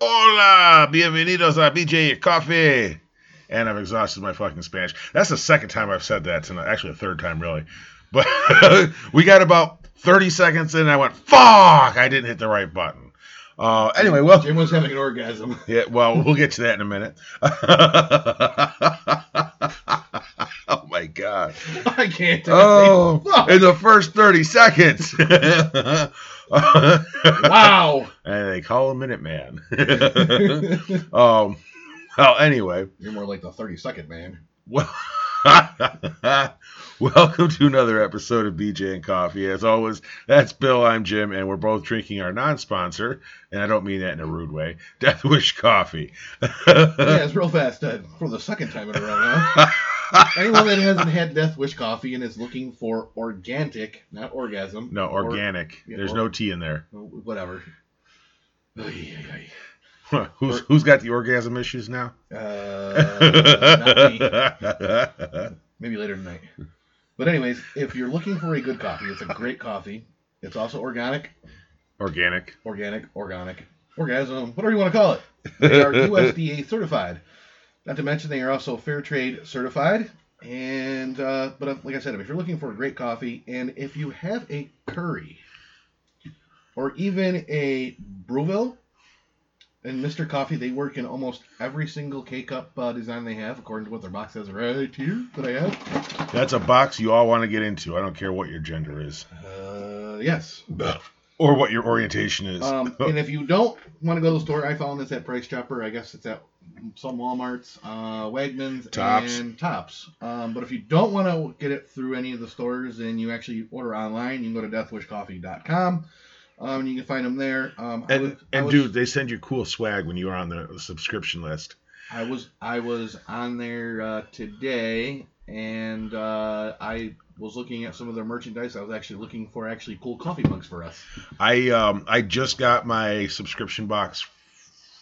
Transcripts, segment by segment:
Hola, bienvenidos a BJ Coffee. And I've exhausted my fucking Spanish. That's the second time I've said that tonight. Actually, the third time, really. But we got about 30 seconds in, and I went, fuck, I didn't hit the right button. Uh, anyway, well, Jim was having an orgasm. yeah, well, we'll get to that in a minute. oh my god. I can't. Oh, in the first 30 seconds. wow. And they call him Minute Man. um, well, anyway, You're more like the 30 second man. well, welcome to another episode of BJ and Coffee. As always, that's Bill, I'm Jim, and we're both drinking our non-sponsor, and I don't mean that in a rude way, Death Wish Coffee. yeah, it's real fast. Uh, for the second time in a row now. Anyone that hasn't had Death Wish coffee and is looking for organic, not orgasm. no, or- organic. yeah, There's or- no tea in there. Whatever. Ay, ay, who's who's got the orgasm issues now? Uh. Maybe later tonight. But anyways, if you're looking for a good coffee, it's a great coffee. It's also organic, Organic. organic, organic, orgasm, whatever you want to call it. They are USDA certified. Not to mention they are also fair trade certified. And uh, but uh, like I said, if you're looking for a great coffee, and if you have a Keurig, or even a Breville, and Mr. Coffee, they work in almost every single K cup uh, design they have, according to what their box says right here that I have. That's a box you all want to get into. I don't care what your gender is Uh, yes. or what your orientation is. Um, and if you don't want to go to the store, I found this at Price Chopper. I guess it's at some WalMarts, uh, Wegmans, Tops. and Tops. Um, but if you don't want to get it through any of the stores and you actually order online, you can go to deathwishcoffee.com. Um, and you can find them there. Um, and was, and was, dude, they send you cool swag when you're on the subscription list. I was I was on there uh, today, and uh, I was looking at some of their merchandise. I was actually looking for actually cool coffee mugs for us. I um I just got my subscription box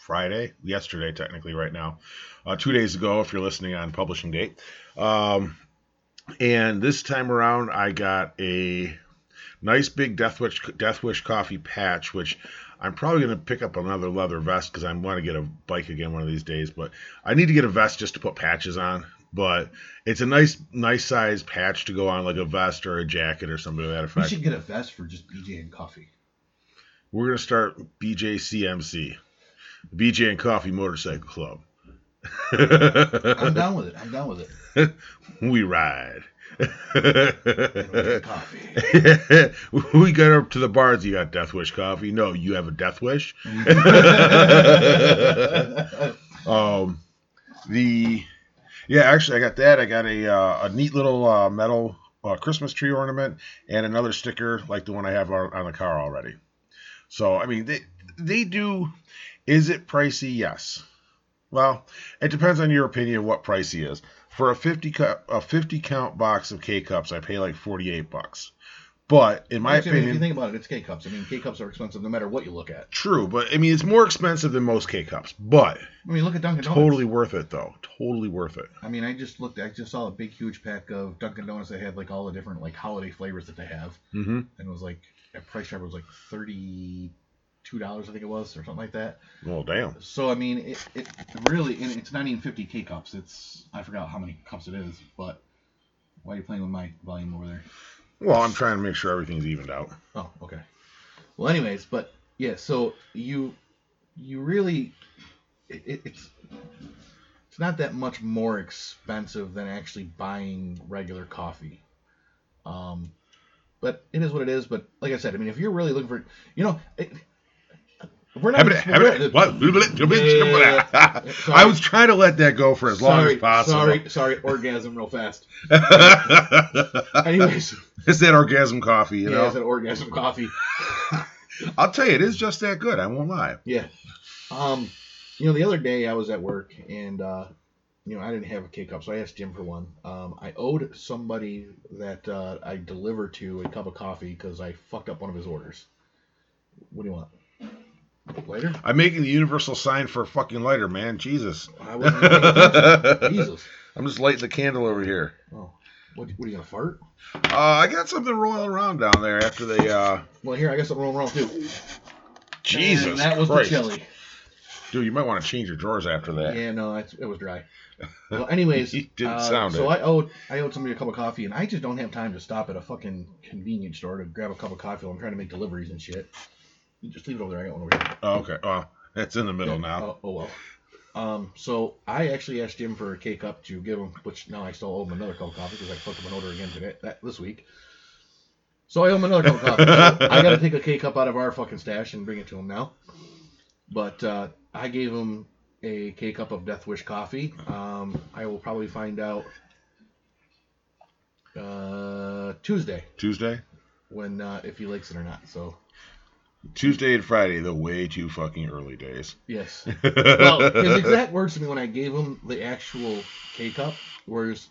Friday, yesterday technically, right now, uh, two days ago if you're listening on publishing date. Um, and this time around, I got a nice big Death Wish Death Wish coffee patch, which I'm probably gonna pick up another leather vest because I want to get a bike again one of these days. But I need to get a vest just to put patches on. But it's a nice, nice size patch to go on like a vest or a jacket or something to that You effect. should get a vest for just BJ and coffee. We're gonna start BJCMC, BJ and Coffee Motorcycle Club. I'm down with it. I'm down with it. we ride. Coffee. we got up to the bars. You got Death Wish coffee. No, you have a Death Wish. Um, the yeah, actually, I got that. I got a uh, a neat little uh, metal uh, Christmas tree ornament and another sticker like the one I have on, on the car already. So I mean, they they do. Is it pricey? Yes. Well, it depends on your opinion of what pricey is. For a fifty cup a fifty count box of K cups, I pay like forty eight bucks. But in my Actually, I mean, opinion, if you think about it, it's K cups. I mean, K cups are expensive no matter what you look at. true. But I mean, it's more expensive than most K cups. But I mean, look at Dunkin' Donuts. totally worth it though. Totally worth it. I mean, I just looked. I just saw a big, huge pack of Dunkin' Donuts that had like all the different like holiday flavors that they have, Mm-hmm. and it was like at Price Chopper it was like thirty two dollars, I think it was, or something like that. Well, damn. So I mean, it, it really, and it's not even fifty K cups. It's I forgot how many cups it is, but why are you playing with my volume over there? Well, I'm trying to make sure everything's evened out. Oh, okay. Well, anyways, but yeah, so you you really it, it, it's it's not that much more expensive than actually buying regular coffee. Um, but it is what it is. But like I said, I mean, if you're really looking for, you know, it, we're not. Have it- what? Yeah. I was trying to let that go for as long sorry, as possible. Sorry, sorry, orgasm real fast. Anyways, it's that orgasm coffee, you yeah, know. it's an orgasm coffee. I'll tell you, it is just that good. I won't lie. Yeah. Um, you know, the other day I was at work and uh, you know I didn't have a K cup, so I asked Jim for one. Um, I owed somebody that uh, I delivered to a cup of coffee because I fucked up one of his orders. What do you want? Later? I'm making the universal sign for a fucking lighter, man. Jesus. I wasn't Jesus. I'm just lighting the candle over here. Oh, what, what are you gonna fart? Uh, I got something rolling around down there after they. Uh, Well, here I got something rolling around too. Jesus And that was Christ. the chili. Dude, you might want to change your drawers after that. Yeah, no, it's, it was dry. Well, anyways, You didn't uh, sound so it. I owed I owed somebody a cup of coffee, and I just don't have time to stop at a fucking convenience store to grab a cup of coffee while I'm trying to make deliveries and shit. You just leave it over there. I got one over here. Oh, okay. Oh, it's in the middle now. Oh, oh well. Um, so I actually asked Jim for a K cup to give him, which now I still owe him another cup of coffee because I fucked him an order again today that this week. So I owe him another cup of coffee. So I got to take a K cup out of our fucking stash and bring it to him now. But uh, I gave him a K cup of Death Wish coffee. Um, I will probably find out uh, Tuesday Tuesday? when uh, if he likes it or not. So Tuesday and Friday, the way too fucking early days. yes. well, his exact words to me when I gave him the actual K cup was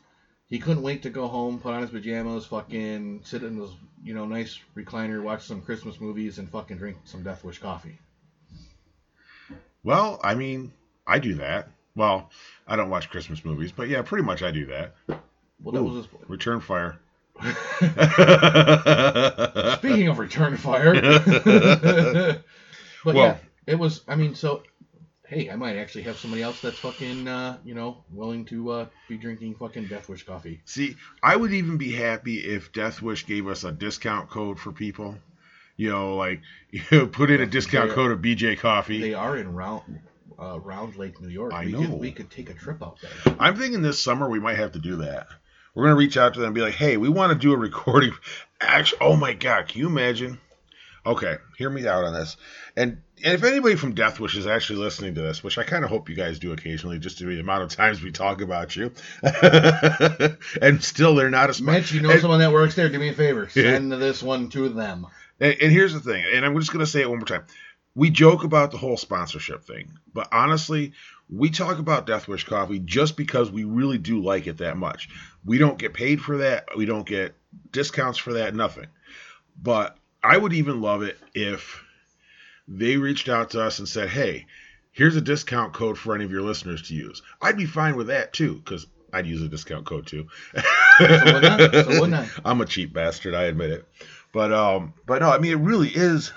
he couldn't wait to go home, put on his pajamas, fucking sit in his you know nice recliner, watch some Christmas movies, and fucking drink some Death Wish coffee. well, I mean, I do that. Well, I don't watch Christmas movies, but yeah, pretty much I do that. Well, that Ooh. was Return fire. Speaking of return fire, but Well- yeah, it was. I mean, so hey, I might actually have somebody else that's fucking uh, you know willing to uh, be drinking fucking Death Wish coffee. See, I would even be happy if Death Wish gave us a discount code for people. You know, like you put in a discount code of BJ Coffee. They are in Round uh, Round Lake, New York. I we know. Could, we could take a trip out there. I'm thinking this summer we might have to do that. We're gonna reach out to them and be like, "Hey, we want to do a recording." Actually, oh my god, can you imagine? Okay, hear me out on this. And and if anybody from Death Wish is actually listening to this, which I kind of hope you guys do occasionally, just to be the amount of times we talk about you, and still they're not as much. Mitch, you know and- someone that works there. Do me a favor. Send this one to them. And, and here's the thing, and I'm just going to say it one more time. We joke about the whole sponsorship thing, but honestly, we talk about Death Wish Coffee just because we really do like it that much. We don't get paid for that. We don't get discounts for that. Nothing. But I would even love it if they reached out to us and said, "Hey, here's a discount code for any of your listeners to use." I'd be fine with that too, because I'd use a discount code too. So why not? So why not? I'm a cheap bastard, I admit it. But um, but no, I mean it really is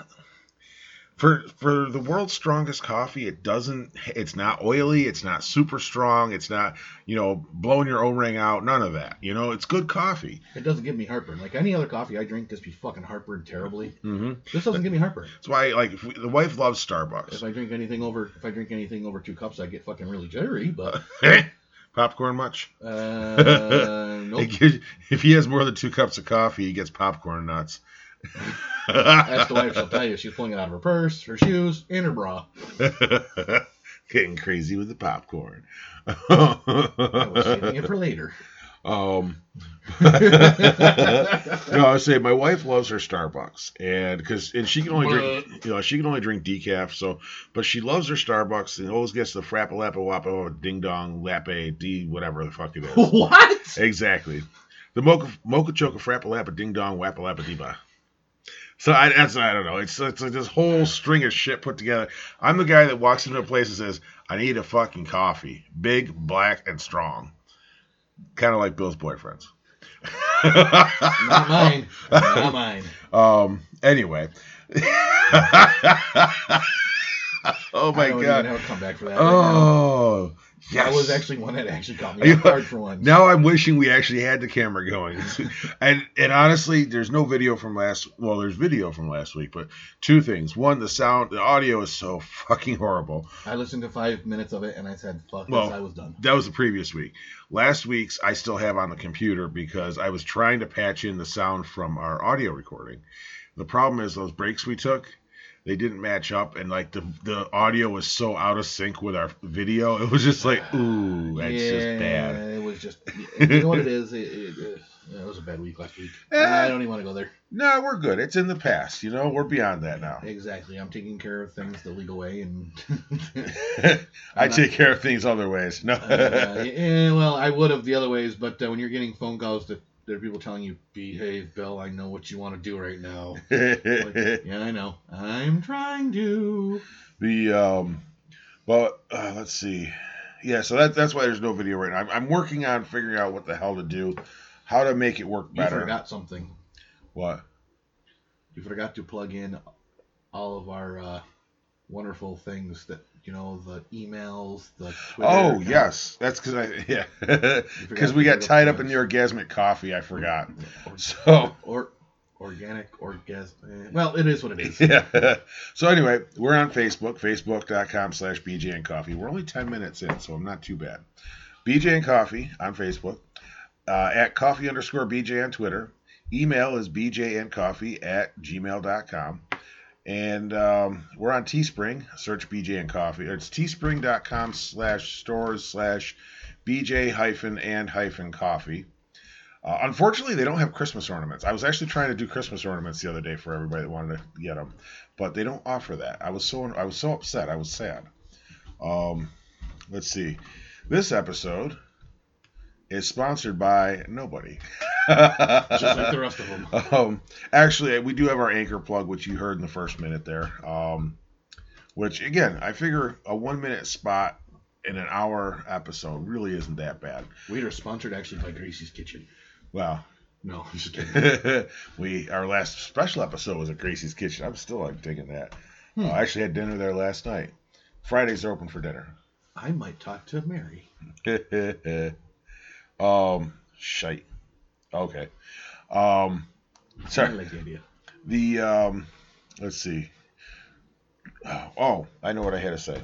for for the world's strongest coffee. It doesn't. It's not oily. It's not super strong. It's not you know blowing your O-ring out. None of that. You know, it's good coffee. It doesn't give me heartburn. Like any other coffee I drink, just be fucking heartburn terribly. hmm This doesn't give me heartburn. That's why like if we, the wife loves Starbucks. If I drink anything over, if I drink anything over two cups, I get fucking really jittery. But popcorn much? uh, nope. Gives- if he has more than two cups of coffee, he gets popcorn nuts. Ask the wife; she'll tell you she's pulling it out of her purse, her shoes, and her bra. Getting crazy with the popcorn. I was saving it for later. um, no, I was saying my wife loves her Starbucks, and because and she can only drink, you know, she can only drink decaf. So, but she loves her Starbucks and always gets the Frappa Lappa Wappa Ding Dong Lappe D whatever the fuck it is. what? exactly, the Mocha Mocha Choca Frappa Lappa Ding Dong Wappa Lappa Diba. So I, that's I don't know. It's it's like this whole string of shit put together. I'm the guy that walks into a place and says, "I need a fucking coffee, big, black, and strong." Kind of like Bill's boyfriends. Not mine. Not mine. Um. Anyway. oh my god. even have a comeback for that. right. Oh. Yes. That was actually one that actually caught me guard for once. Now I'm wishing we actually had the camera going. and and honestly, there's no video from last. Well, there's video from last week, but two things. One, the sound, the audio is so fucking horrible. I listened to five minutes of it and I said, "Fuck Well, this!" I was done. That was the previous week. Last week's I still have on the computer because I was trying to patch in the sound from our audio recording. The problem is those breaks we took, they didn't match up, and like the the audio was so out of sync with our video. It was just like, ooh, that's yeah, just bad. It was just. You know what it is? It, it, it, it was a bad week last week. Eh. I don't even want to go there. No, we're good. It's in the past. You know, we're beyond that now. Exactly. I'm taking care of things the legal way, and I not- take care of things other ways. No. uh, yeah, well, I would have the other ways, but uh, when you're getting phone calls that there are people telling you, "Behave, Bill. I know what you want to do right now." Like, yeah, I know. I'm trying to. the um, but uh, let's see. Yeah, so that that's why there's no video right now. I'm, I'm working on figuring out what the hell to do, how to make it work You better. forgot something. What? You forgot to plug in all of our uh, wonderful things that you know the emails, the Twitter Oh account. yes, that's because I yeah because we got up tied up in the orgasmic coffee. I forgot. Or, So or organic orgasm. Well, it is what it is. yeah. So anyway, we're on Facebook, facebook.com slash BJ and Coffee. We're only 10 minutes in, so I'm not too bad. BJ and Coffee on Facebook, uh, at coffee underscore BJ on Twitter. Email is bjandcoffee at gmail.com. And um, we're on Teespring. Search BJ and Coffee. It's teespring.com slash stores slash BJ hyphen and hyphen coffee. Uh, unfortunately, they don't have Christmas ornaments. I was actually trying to do Christmas ornaments the other day for everybody that wanted to get them, but they don't offer that. I was so I was so upset. I was sad. Um, let's see. This episode is sponsored by nobody. Just like the rest of them. Um, actually, we do have our anchor plug, which you heard in the first minute there. Um, which again, I figure a one minute spot in an hour episode really isn't that bad. We are sponsored actually by Gracie's Kitchen. Well, No, I'm just kidding. we our last special episode was at Gracie's Kitchen. I'm still like digging that. Hmm. Uh, I actually had dinner there last night. Fridays are open for dinner. I might talk to Mary. um, shite. Okay. Um, I sorry. like the idea. The um, let's see. Oh, I know what I had to say.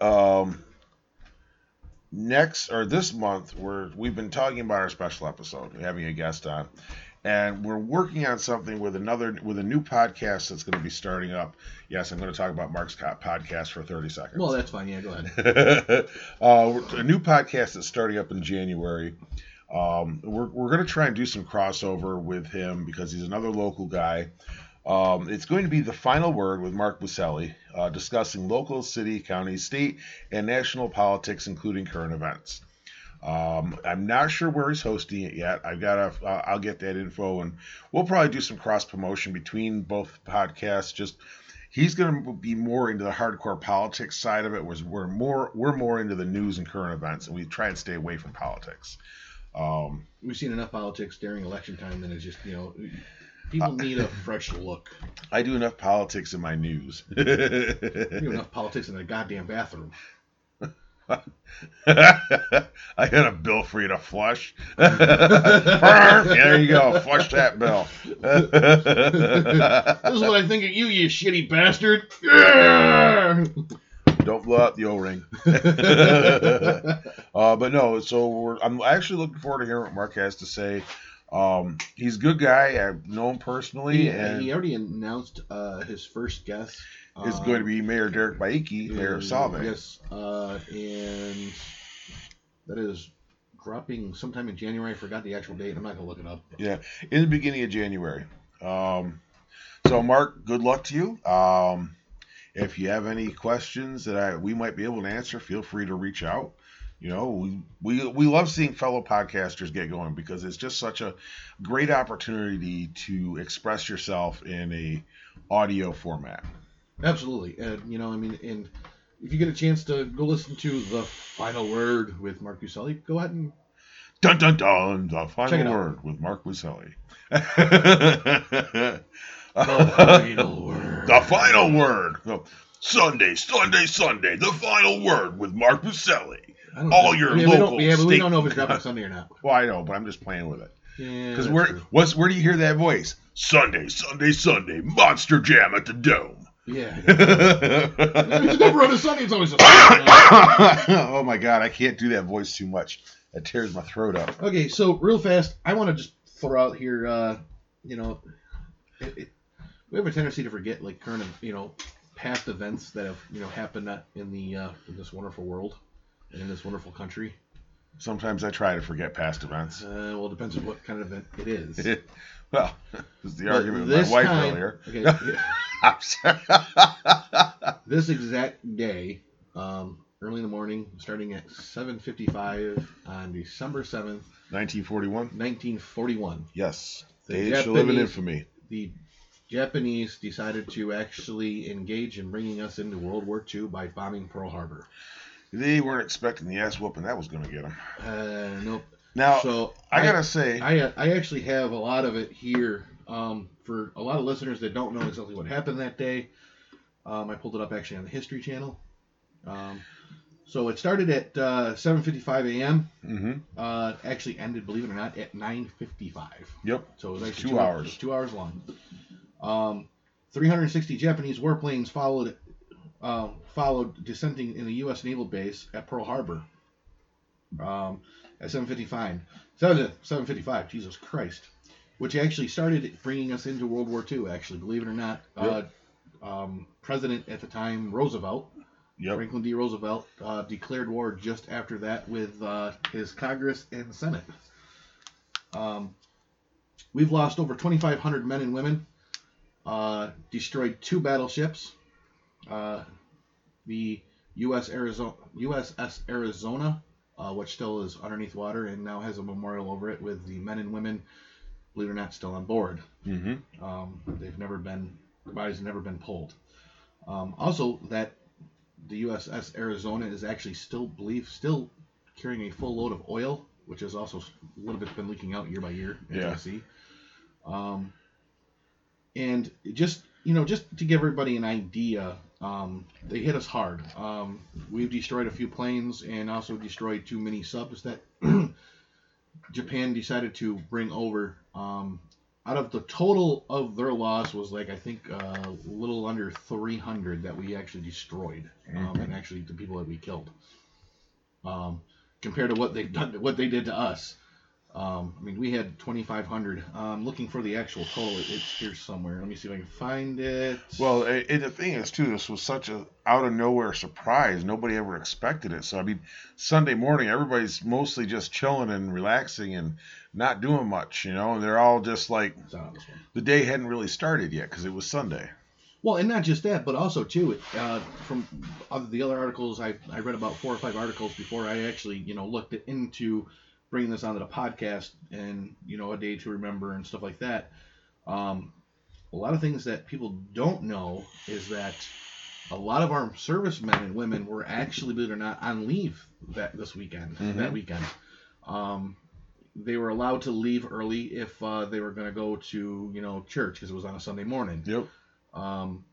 Um, next or this month, we're we've been talking about our special episode, having a guest on, and we're working on something with another with a new podcast that's going to be starting up. Yes, I'm going to talk about Mark's podcast for 30 seconds. Well, that's fine. Yeah, go ahead. uh, a new podcast that's starting up in January. Um, we're we're going to try and do some crossover with him because he's another local guy. Um, it's going to be the final word with Mark Buselli, uh, discussing local, city, county, state, and national politics, including current events. Um, I'm not sure where he's hosting it yet. I've got to. Uh, I'll get that info, and we'll probably do some cross promotion between both podcasts. Just he's going to be more into the hardcore politics side of it, whereas we're more we're more into the news and current events, and we try and stay away from politics. Um, We've seen enough politics during election time that it's just, you know, people need a fresh look. I do enough politics in my news. You do enough politics in the goddamn bathroom. I got a bill for you to flush. there you go, flush that bill. This is what I think of you, you shitty bastard. Don't blow out the O-ring. uh, but no, so I'm actually looking forward to hearing what Mark has to say. Um, he's a good guy. I know him personally, he, and he already announced uh, his first guest. is uh, going to be Mayor Derek Baichi, Mayor of Solvay. Yes, uh, and that is dropping sometime in January. I forgot the actual date. I'm not gonna look it up. Yeah, in the beginning of January. Um, so, Mark, good luck to you. Um, if you have any questions that I we might be able to answer, feel free to reach out. You know, we, we we love seeing fellow podcasters get going because it's just such a great opportunity to express yourself in a audio format. Absolutely, and you know, I mean, and if you get a chance to go listen to the final word with Mark Buselli, go ahead and Dun dun dun! The final out. word with Mark Buselli. the final word. The final word. Sunday, Sunday, Sunday. The final word with Mark Buselli. Know. all your I mean, we local don't, yeah, but we don't know if it's dropping Sunday or not. Well, I know, but I'm just playing with it. Yeah, Because that's where what's where do you hear that voice? Sunday, Sunday, Sunday. Monster Jam at the Dome. Yeah. it's never on a Sunday. It's always a oh my God, I can't do that voice too much. That tears my throat up. Okay, so real fast, I want to just throw out here, uh, you know, it, it, we have a tendency to forget like current, you know, past events that have you know happened uh, in the uh, in this wonderful world in this wonderful country. Sometimes I try to forget past events. Uh, well, it depends on what kind of event it is. well, this is the But argument with my wife time- earlier. Okay, yeah, I'm sorry. this exact day, um, early in the morning, starting at 7:55 on December 7th, 1941. 1941. Yes. The They shall live in infamy. the Japanese decided to actually engage in bringing us into World War II by bombing Pearl Harbor. They weren't expecting the ass whooping that was going to get them. Uh, nope. Now, so I gotta say, I, I actually have a lot of it here um, for a lot of listeners that don't know exactly what happened that day. Um, I pulled it up actually on the History Channel. Um, so it started at uh, 7:55 a.m. Mm-hmm. Uh, actually ended, believe it or not, at 9:55. Yep. So it was actually Two two, hours. hours. Two hours long. Um, 360 Japanese warplanes followed uh, followed dissenting in the U.S. naval base at Pearl Harbor. Um, at 7:55. 7 7:55. Jesus Christ. Which actually started bringing us into World War II. Actually, believe it or not, uh, um, President at the time Roosevelt Yep. Franklin D. Roosevelt uh, declared war just after that with uh, his Congress and Senate. Um, we've lost over 2,500 men and women, uh, destroyed two battleships. Uh, the U.S. Arizona, USS Arizona, uh, which still is underneath water and now has a memorial over it with the men and women, believe it or not, still on board. Mm-hmm. Um, they've never been, the bodies have never been pulled. Um, also, that the USS Arizona is actually still believe still carrying a full load of oil, which has also a little bit been leaking out year by year Yeah. Tennessee. Um, and just you know, just to give everybody an idea, um, they hit us hard. Um, we've destroyed a few planes and also destroyed two mini subs that Japan decided to bring over. Um, out of the total of their loss was like I think uh, a little under 300 that we actually destroyed, um, Mhm. and actually the people that we killed. Um, compared to what they've done, what they did to us. Um, I mean, we had 2,500. I'm looking for the actual total, it- it's here somewhere. Let me see if I can find it. Well, a- and the thing is too, this was such a out of nowhere surprise. Nobody ever expected it. So I mean, Sunday morning, everybody's mostly just chilling and relaxing and not doing much, you know. And they're all just like It's not on this one. the day hadn't really started yet because it was Sunday. Well, and not just that, but also too, it, uh, from other, the other articles I, I read about four or five articles before I actually you know looked into bringing this onto the podcast and you know a day to remember and stuff like that. Um, a lot of things that people don't know is that a lot of our servicemen and women were actually, believe it or not, on leave that this weekend. Mhm. That weekend, um, they were allowed to leave early if uh, they were going to go to you know church because it was on a Sunday morning. Yep. Um,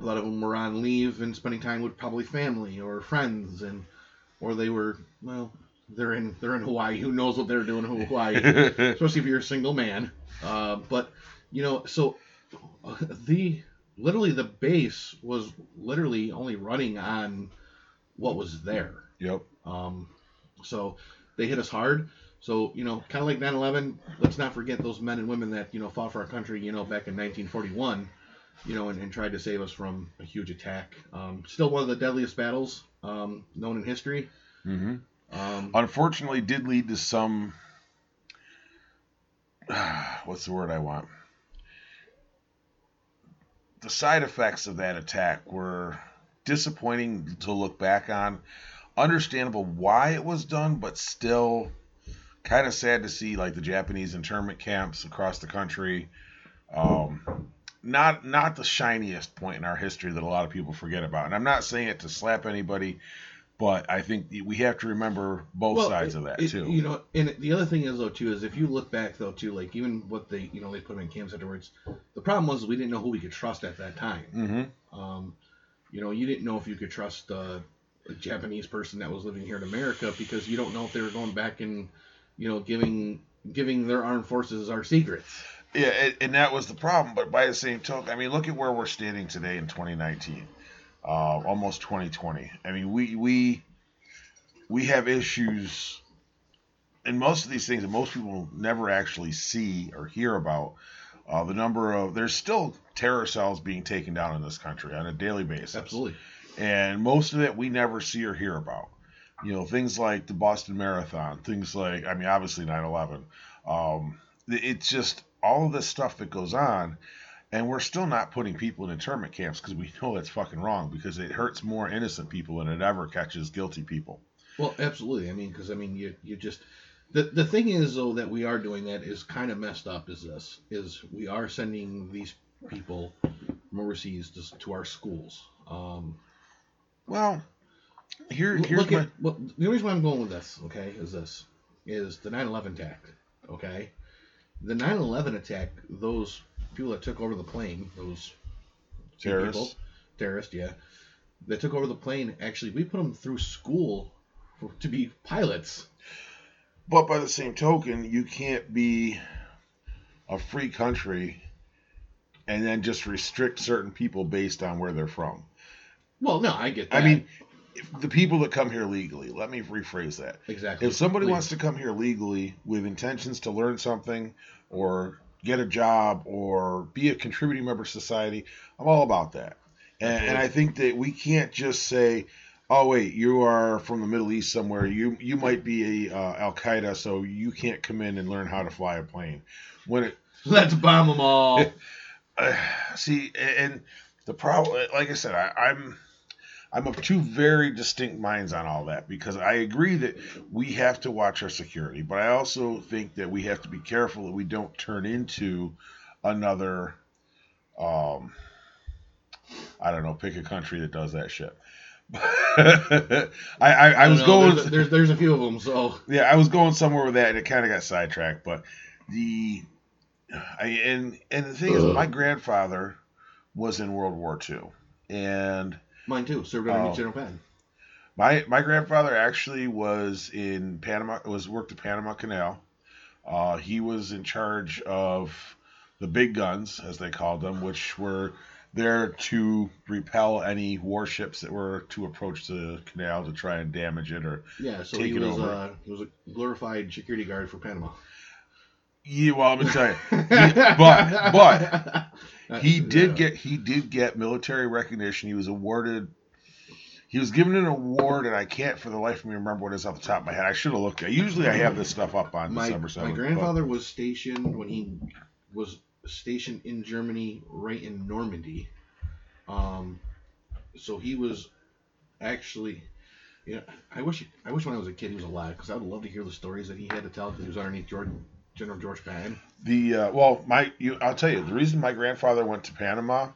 a lot of them were on leave and spending time with probably family or friends, and or they were well, they're in they're in Hawaii. Who knows what they're doing in Hawaii? Especially if you're a single man. Uh, but you know, so uh, the literally the base was literally only running on what was there. yep. Um, so they hit us hard. So, you know, kind of like 9 11, let's not forget those men and women that, you know, fought for our country, you know, back in 1941, you know, and, and tried to save us from a huge attack. Um, still one of the deadliest battles um, known in history. hmm Um, Unfortunately, did lead to some. What's the word I want? The side effects of that attack were disappointing to look back on. Understandable why it was done, but still kind of sad to see like the Japanese internment camps across the country. Um, not not the shiniest point in our history that a lot of people forget about. And I'm not saying it to slap anybody, but I think we have to remember both well, sides it- of that it- too. You know, and the other thing is though too is if you look back though too, like even what they you know they put them in camps afterwards. The problem was we didn't know who we could trust at that time. hmm Um, you know, you didn't know if you could trust uh, a Japanese person that was living here in America because you don't know if they were going back and, you know, giving giving their armed forces our secrets. Yeah, and, and that was the problem. But by the same token, I mean, look at where we're standing today in 2019, uh, almost 2020. I mean, we we we have issues, and most of these things that most people never actually see or hear about. Uh, the number of there's still terror cells being taken down in this country on a daily basis. Absolutely. and most of it we never see or hear about. You know, things like the Boston Marathon, things like, I mean, obviously 9 11. Um, it's just all of this stuff that goes on, and we're still not putting people in internment camps because we know that's fucking wrong because it hurts more innocent people than it ever catches guilty people. Well, absolutely. I mean, because I mean, you you just the the thing is though that we are doing that is kind of messed up. Is this is we are sending these people from overseas to, to our schools. Um, Well, here, here's my. at well, the reason why I'm going with this, okay, is this is the 9/11 attack, okay? The 9/11 attack, those people that took over the plane, those Terrorists. terrorist, yeah, that took over the plane. Actually, we put them through school for, to be pilots. But by the same token, you can't be a free country and then just restrict certain people based on where they're from. Well, no, I get that. I mean, if the people that come here legally, let me rephrase that. exactly. If somebody Please. wants to come here legally with intentions to learn something or get a job or be a contributing member of society, I'm all about that. And, and I think that we can't just say, "Oh wait, you are from the Middle East somewhere. You you might be a uh, Al Qaeda, so you can't come in and learn how to fly a plane." When it let's bomb them all. uh, see, and the problem, like I said, I, I'm I'm of two very distinct minds on all that because I agree that we have to watch our security, but I also think that we have to be careful that we don't turn into another, um, I don't know, pick a country that does that shit. I, I, I was going. There's, there's there's a few of them, so Yeah, I was going somewhere with that, and it kind of got sidetracked. But the, I and and the thing is, my grandfather was in World War II, and mine too. Served underneath Oh. General Patton. my my grandfather actually was in Panama. Was worked the Panama Canal. Uh, he was in charge of the big guns, as they called them, which were there to repel any warships that were to approach the canal to try and damage it or Yeah, so Take he it was over. uh, he was a glorified security guard for Panama. Yeah well i'm gonna tell you but- but he did get he did get military recognition. He was awarded. He was given an award, and I can't for the life of me remember what it is off the top of my head. I should have looked at. Usually, I have this stuff up on my, December seventh. my grandfather was stationed when he was stationed in Germany, right in Normandy. Um, so he was actually, yeah. I wish I wish when I was a kid he was alive because I would love to hear the stories that he had to tell because he was underneath George, General George Patton. The uh, well, my you, I'll tell you the reason my grandfather went to Panama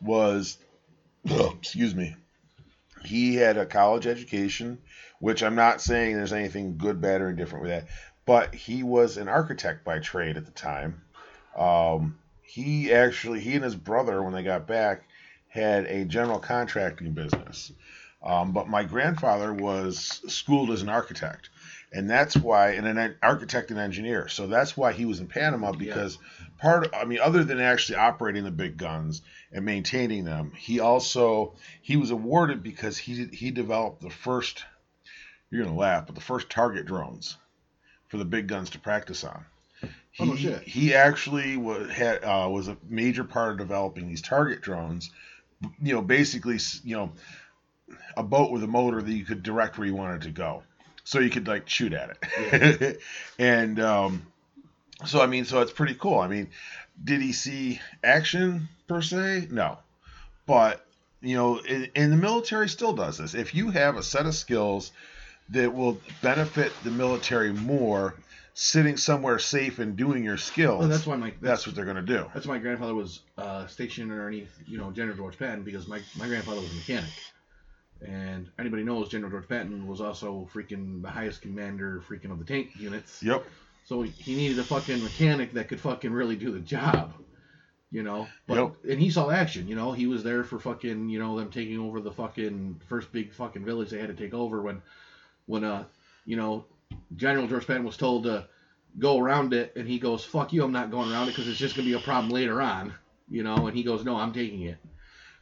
was, excuse me, he had a college education, which I'm not saying there's anything good, bad, or indifferent with that, but he was an architect by trade at the time. Um, he actually, he and his brother, when they got back, had a general contracting business. Um, but my grandfather was schooled as an architect, and that's why, and an architect and engineer. So that's why he was in Panama because part, I mean, other than actually operating the big guns and maintaining them, he also he was awarded because he he developed the first. You're gonna laugh, but the first target drones for the big guns to practice on. He, Oh, shit. he actually was had uh, was a major part of developing these target drones. You know, basically, you know, a boat with a motor that you could direct where you wanted to go, so you could like shoot at it. and um, so I mean, so it's pretty cool. I mean, did he see action per se? No, but you know, in, and the military still does this. If you have a set of skills that will benefit the military more, sitting somewhere safe and doing your skills, Well, that's why my that's what they're going to do. That's why my grandfather was uh, stationed underneath, you know, General George Patton because my, my grandfather was a mechanic. And anybody knows General George Patton was also freaking the highest commander freaking of the tank units. Yep. So he needed a fucking mechanic that could fucking really do the job. You know? But Yep. and he saw action, you know, he was there for fucking, you know, them taking over the fucking first big fucking village they had to take over when when uh you know, General George Patton was told to go around it, and he goes, "Fuck you, I'm not going around it because it's just gonna be a problem later on." You know, and he goes, "No, I'm taking it,"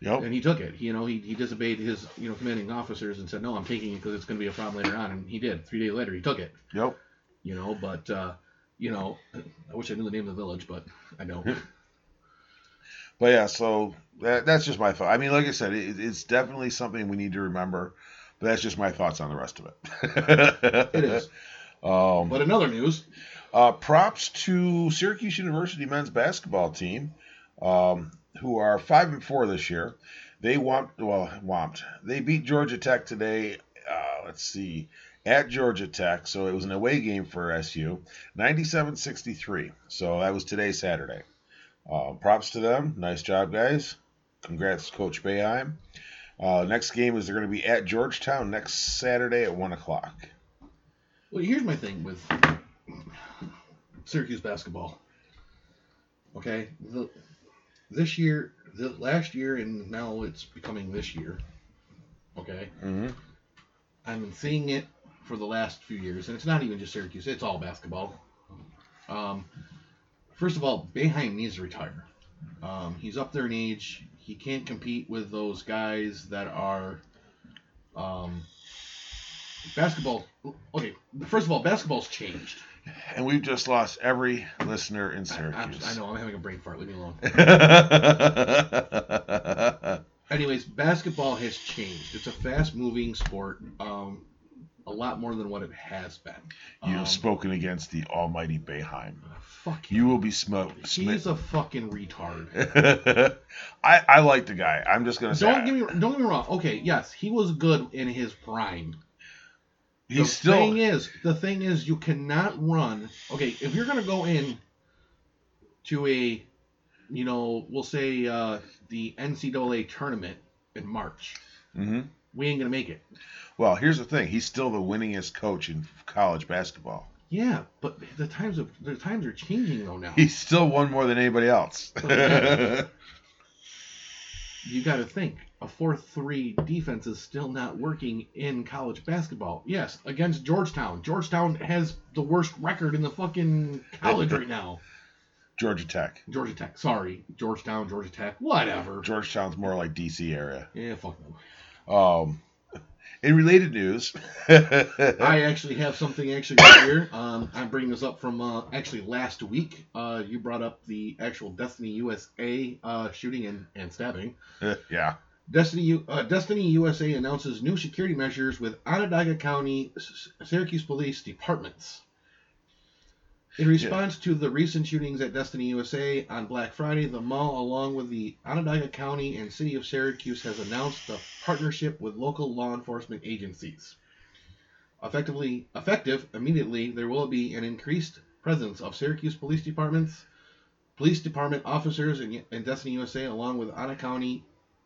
Yep. and he took it. You know, he, he disobeyed his you know commanding officers and said, "No, I'm taking it because it's gonna be a problem later on," and he did. Three days later, he took it. Yep. You know, but uh, you know, I wish I knew the name of the village, but I don't. But yeah, so that, that's just my thought. I mean, like I said, it, it's definitely something we need to remember. But that's just my thoughts on the rest of it. It is. Um, But in other news, Uh, props to Syracuse University men's basketball team, um, who are five and four this year. They want well whomped. They beat Georgia Tech today. Uh, let's see, at Georgia Tech. So it was an away game for SU, 97-63. So that was today, Saturday. Uh, props to them. Nice job, guys. Congrats, Coach Boeheim. Uh, next game is they're going to be at Georgetown next Saturday at one o'clock. well, here's my thing with Syracuse basketball. Okay, the, this year the last year and now it's becoming this year. Okay, hmm I've been seeing it for the last few years, and it's not even just Syracuse; it's all basketball. Um, first of all, Boeheim needs to retire. Um, he's up there in age. He can't compete with those guys that are um, basketball. Okay, first of all, basketball's changed. And we've just lost every listener in I, I'm- Syracuse. I know I'm having a brain fart. Leave me alone. Anyways, basketball has changed. It's a fast-moving sport, um, a lot more than what it has been. you Um, have spoken against the almighty Boeheim. Fuck You You will be smoked. He's a fucking retard. I, I like the guy. I'm just gonna say Don't get me don't get me wrong. Okay, yes, he was good in his prime. He's the still thing is, the thing is, you cannot run. Okay, if you're gonna go in to a, you know, we'll say uh, the NCAA tournament in March, Mhm. we ain't gonna make it. Well, here's the thing. He's still the winningest coach in college basketball. Yeah, but the times of the times are changing though now. He's still won more than anybody else. You got to think a 4-3 defense is still not working in college basketball. Yes, against Georgetown. Georgetown has the worst record in the fucking college right now. Georgia Tech. Georgia Tech. Sorry, Georgetown, Georgia Tech, whatever. Georgetown's more like DC area. Yeah, fuck them. Um, in related news, I actually have something actually right here. Um, I'm bringing this up from uh, actually last week. Uh, you brought up the actual Destiny USA uh, shooting and, and stabbing. yeah, Destiny, uh, Destiny USA announces new security measures with Onondaga County Syracuse Police Departments. In response to the recent shootings at Destiny USA on Black Friday, the mall, along with the Onondaga County and City of Syracuse, has announced a partnership with local law enforcement agencies. Effectively, effective immediately, there will be an increased presence of Syracuse Police Departments, Police Department officers in, in Destiny USA, along with Ottawa County,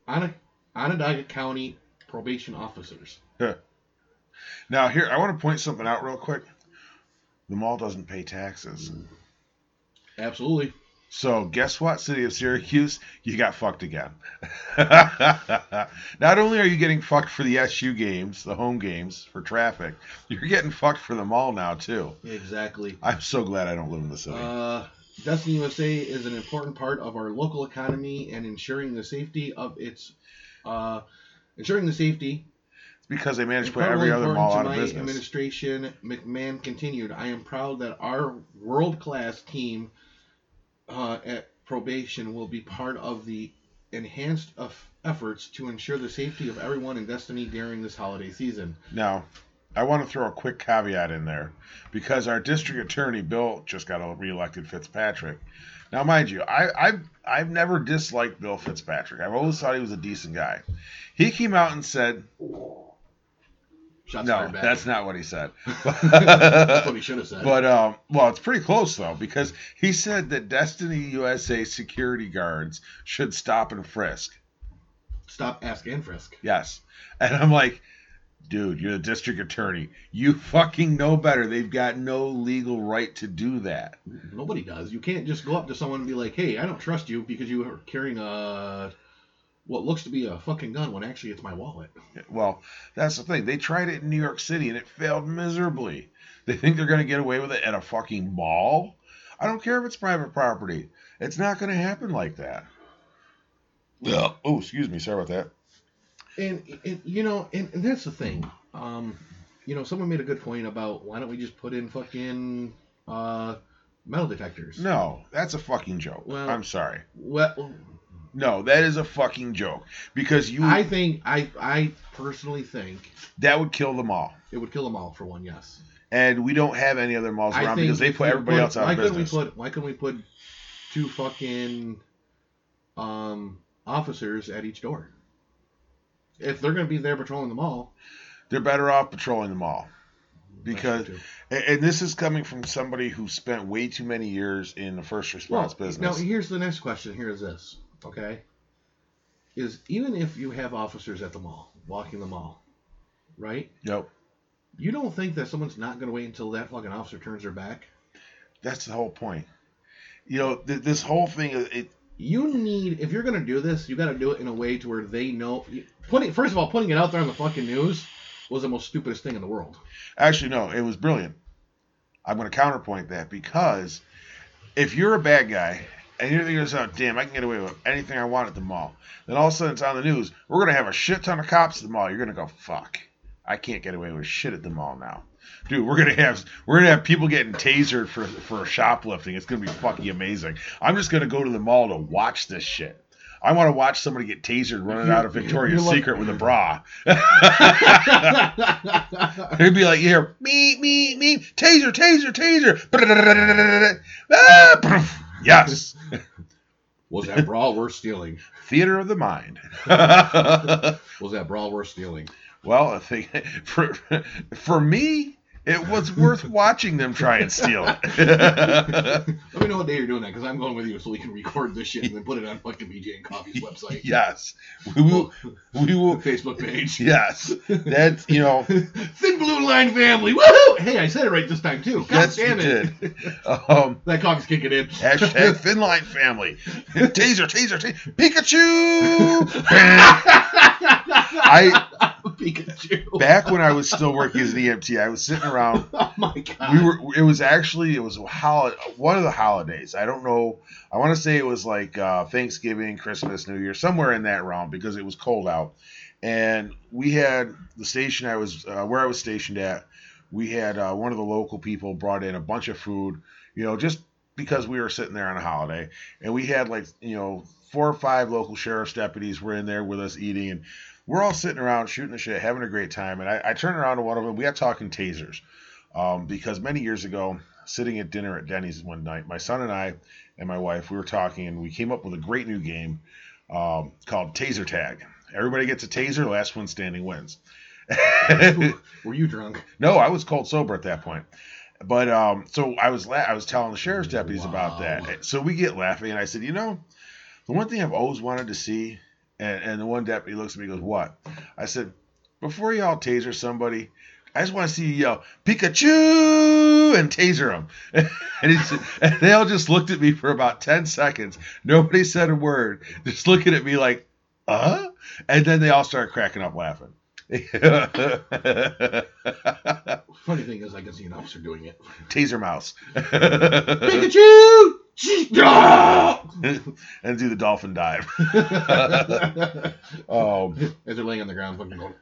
Ona- Onondaga County probation officers. Now here, I want to point something out real quick. The mall doesn't pay taxes. Absolutely. So guess what, City of Syracuse? You got fucked again. Not only are you getting fucked for the SU games, the home games for traffic, you're getting fucked for the mall now too. Exactly. I'm so glad I don't live in the city. Uh, Destiny USA is an important part of our local economy and ensuring the safety of its, uh, ensuring the safety. it's because they managed to put every other mall out of business. administration. McMahon continued. I am proud that our world-class team uh, at probation will be part of the enhanced of efforts to ensure the safety of everyone in Destiny during this holiday season. Now, I want to throw a quick caveat in there because our district attorney Bill just got reelected Fitzpatrick. Now, mind you, I, I've I've never disliked Bill Fitzpatrick. I've always thought he was a decent guy. He came out and said, Shots "No, that's not what he said." That's what he should have said. But um, well, it's pretty close though because he said that Destiny USA security guards should stop and frisk. Stop, ask, and frisk. Yes, and I'm like, dude, you're the district attorney. You fucking know better. They've got no legal right to do that. Nobody does. You can't just go up to someone and be like, "Hey, I don't trust you because you are carrying a what looks to be a fucking gun when actually it's my wallet." Well, that's the thing. They tried it in New York City and it failed miserably. They think they're going to get away with it at a fucking mall. I don't care if it's private property. It's not going to happen like that. Oh, excuse me. Sorry about that. And, and you know, and, and that's the thing. Um, you know, someone made a good point about why don't we just put in fucking uh, metal detectors? No, that's a fucking joke. Well- I'm sorry. Well, No, that is a fucking joke because you I think I I personally think that would kill them all. it would kill them all for one. Yes. And we don't have any other malls around because they put everybody else out why of couldn't business. We put, why couldn't we put two fucking um, officers at each door? If they're going to be there patrolling the mall, They're better off patrolling the mall. Because- And, and this is coming from somebody who spent way too many years in the first response well, business. now here's the next question. Here is this. Okay, is even if you have officers at the mall walking the mall, right? Nope. You don't think that someone's not going to wait until that fucking officer turns their back? That's the whole point. You know, th- this whole thing, it, you need if you're gonna do this, you got to do it in a way to where they know. Putting first of all, putting it out there on the fucking news was the most stupidest thing in the world. Actually, no, it was brilliant. I'm going to counterpoint that because if you're a bad guy and you're thinking yourself, damn, I can get away with anything I want at the mall, then all of a sudden it's on the news. We're going to have a shit ton of cops at the mall. You're going to go, fuck, I can't get away with shit at the mall now. Dude, we're gonna have we're gonna have people getting tasered for for shoplifting. It's gonna be fucking amazing. I'm just gonna go to the mall to watch this shit. I want to watch somebody get tasered running out of Victoria's like, Secret with a bra. It'd be like, yeah, me, me, me, taser, taser, taser. yes. Was that bra worth stealing? Theater of the mind. Was that bra worth stealing? Well, I think for for me, it was worth watching them try and steal it. Let me know what day you're doing that, because I'm going with you so we can record this shit and then put it on fucking BJ and Coffee's website. Yes, we will. We will. Facebook page. Yes, that's you know. Thin blue line family. Woohoo! Hey, I said it right this time too. God yes, damn it. Did. Um, that coffee's kicking in. Hashtag thin line family. taser, taser, taser. Pikachu. I Pikachu. Back when I was still working as an EMT, I was sitting around. Oh my god. We were. It was actually it was a holiday, one of the holidays. I don't know. I want to say it was like uh, Thanksgiving, Christmas, New Year, somewhere in that realm because it was cold out, and we had the station I was uh, where I was stationed at. We had uh, one of the local people brought in a bunch of food, you know, just because we were sitting there on a holiday, and we had like you know four or five local sheriff's deputies were in there with us eating and we're all sitting around shooting the shit, having a great time. And I, I turned around to one of them. We got talking tasers um, because many years ago, sitting at dinner at Denny's one night, my son and I and my wife, we were talking and we came up with a great new game um, called Taser Tag. Everybody gets a taser. Last one standing wins. were you drunk? No, I was cold sober at that point. But um, so I was la- I was telling the sheriff's deputies wow. about that. So we get laughing, and I said, you know, the one thing I've always wanted to see and, and the one deputy looks at me and goes, What? I said, Before y'all taser somebody, I just want to see you yell, Pikachu! and taser them. and, and they all just looked at me for about 10 seconds. Nobody said a word, just looking at me like, Uh? And then they all started cracking up laughing. Funny thing is, I can see an officer doing it. Taser mouse. Pikachu! and do the dolphin dive. um, As they're laying on the ground, fucking going.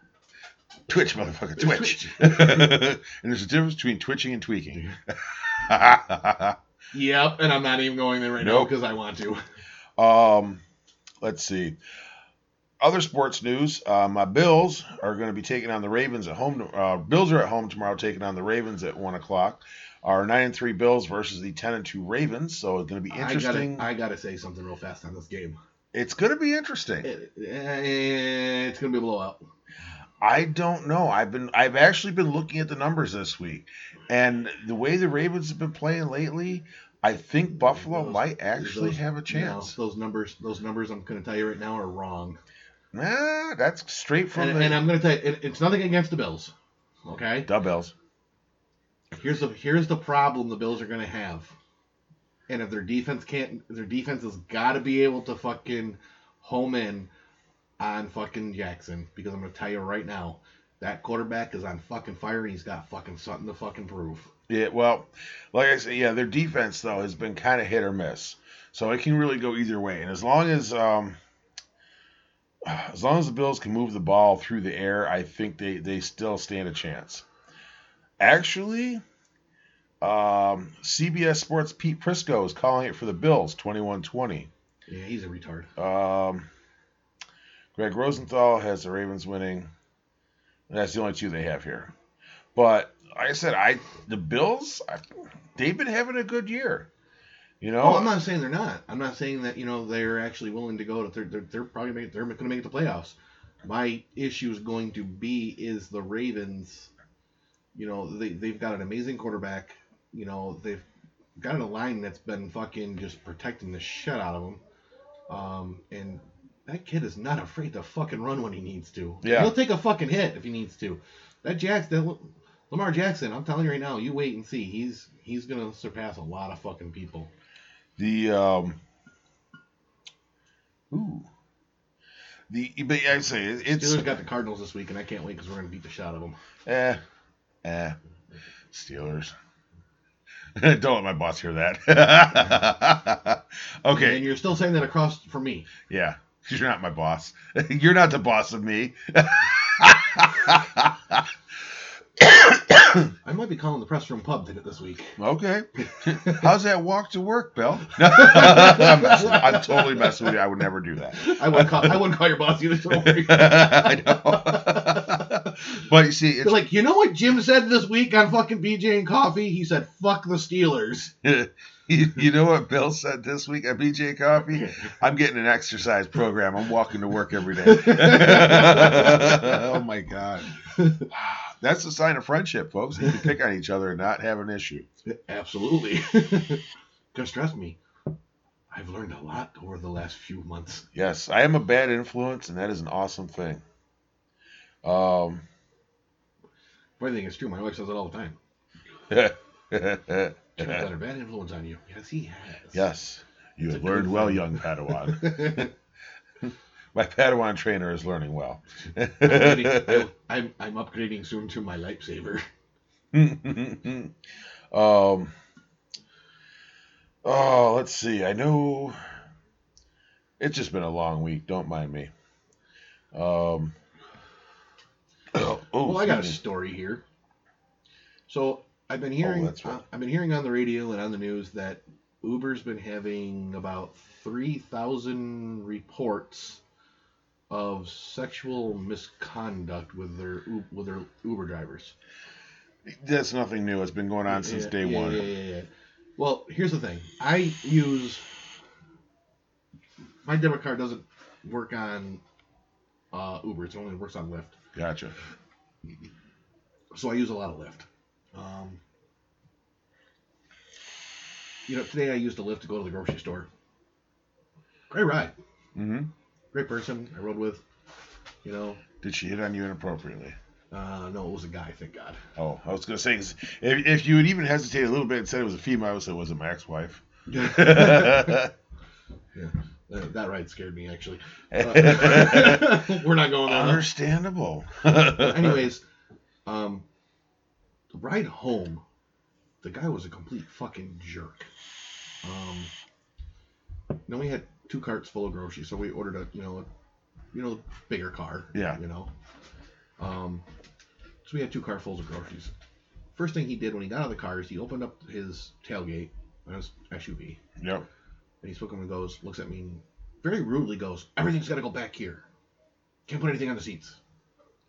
Twitch, motherfucker, twitch. and there's a difference between twitching and tweaking. yep, and I'm not even going there right nope. now because I want to. Um, let's see. Other sports news: uh, My Bills are going to be taking on the Ravens at home. Uh, Bills are at home tomorrow, taking on the Ravens at one o'clock our nine and three Bills versus the ten and two Ravens. So it's going to be interesting. I gotta, say something real fast on this game. It's going to be interesting. It, it's going to be a blowout. I don't know. I've been I've actually been looking at the numbers this week, and the way the Ravens have been playing lately, I think Buffalo those, might actually those, have a chance. those numbers, those numbers, I'm going to tell you right now are wrong. Nah, that's straight from. And, the... and I'm going to tell you, it, it's nothing against the Bills. Okay. The Bills. Here's the here's the problem the Bills are gonna have. And if their defense can't their defense has gotta be able to fucking home in on fucking Jackson. Because I'm gonna tell you right now, that quarterback is on fucking fire and he's got fucking something to fucking prove. Yeah, well, like I said, yeah, their defense though has been kind of hit or miss, so it can really go either way. And as long as um, as long as the Bills can move the ball through the air, I think they they still stand a chance. Actually, um, CBS Sports Pete Prisco is calling it for the Bills, 21-20. Yeah, he's a retard. Um, Greg Rosenthal has the Ravens winning. That's the only two they have here. But like I said, I the Bills, I, they've been having a good year. You know, oh, I'm not saying they're not. I'm not saying that you know they're actually willing to go to. They're, they're, they're probably make, they're going to make it the playoffs. My issue is going to be is the Ravens you know, they, they've got an amazing quarterback. You know, they've got a line that's been fucking just protecting the shit out of them. Um, and that kid is not afraid to fucking run when he needs to. Yeah. He'll take a fucking hit if he needs to. That Jackson, Lamar Jackson, I'm telling you right now, you wait and see. He's he's gonna surpass a lot of fucking people. The um, Ooh. The but I say it- it's Steelers got the Cardinals this week, and I can't wait because we're going to beat the shit out of them. eh eh Steelers. Don't let my boss hear that. okay, And you're still saying that across from me. yeah, 'cause you're not my boss. You're not the boss of me. I might be calling the press room pub th- this week. Okay. How's that walk to work, Bill? I'm, messing- I'm totally messing with you. I would never do that. I wouldn't call. I wouldn't call your boss either. Don't worry. I know. but you see, They're it's, like, you know what Jim said this week on fucking BJ and Coffee? He said, "Fuck the Steelers." you, you know what Bill said this week at BJ Coffee? I'm getting an exercise program. I'm walking to work every day. oh my God. That's a sign of friendship, folks. You can pick on each other and not have an issue. Absolutely. Because trust me, I've learned a lot over the last few months. Yes, I am a bad influence, and that is an awesome thing. Um, Funny thing is true. My wife says it all the time. Jim's got a bad influence on you. Yes, he has. yes, you have learned well, young Padawan. My Padawan trainer is learning well. Maybe I, I'm I'm upgrading soon to my lightsaber. um. Oh, let's see. I know it's just been a long week. Don't mind me. Um. Oh, well, I got a story here. So I've been hearing, Oh, right. I've been hearing on the radio and on the news that Uber's been having about three thousand reports of sexual misconduct with their with their Uber drivers. That's nothing new. It's been going on since Yeah, day yeah, one. Yeah, yeah, yeah. Well, here's the thing. I use my debit card doesn't work on uh, Uber. It only works on Lyft. Gotcha. so I use a lot of Lyft. Um, you know, today I used a Lyft to go to the grocery store. Great ride, hmm great person I rode with. You know, Did she hit on you inappropriately? uh, no, it was a guy, thank God. Oh, I was gonna say if, if you would even hesitate a little bit and said it was a female, I would say it was it my ex-wife. Uh, that ride scared me actually. Uh, we're not going there. Understandable. Anyways, um, the ride home, the guy was a complete fucking jerk. Um, then we had two carts full of groceries, so we ordered a you know, a, you know, bigger car. Yeah. You know. Um, so we had two carfuls of groceries. First thing he did when he got out of the car is he opened up his tailgate on his SUV, yep. and he spoke and goes, looks at me, and very rudely goes, "Everything's got to go back here. Can't put anything on the seats."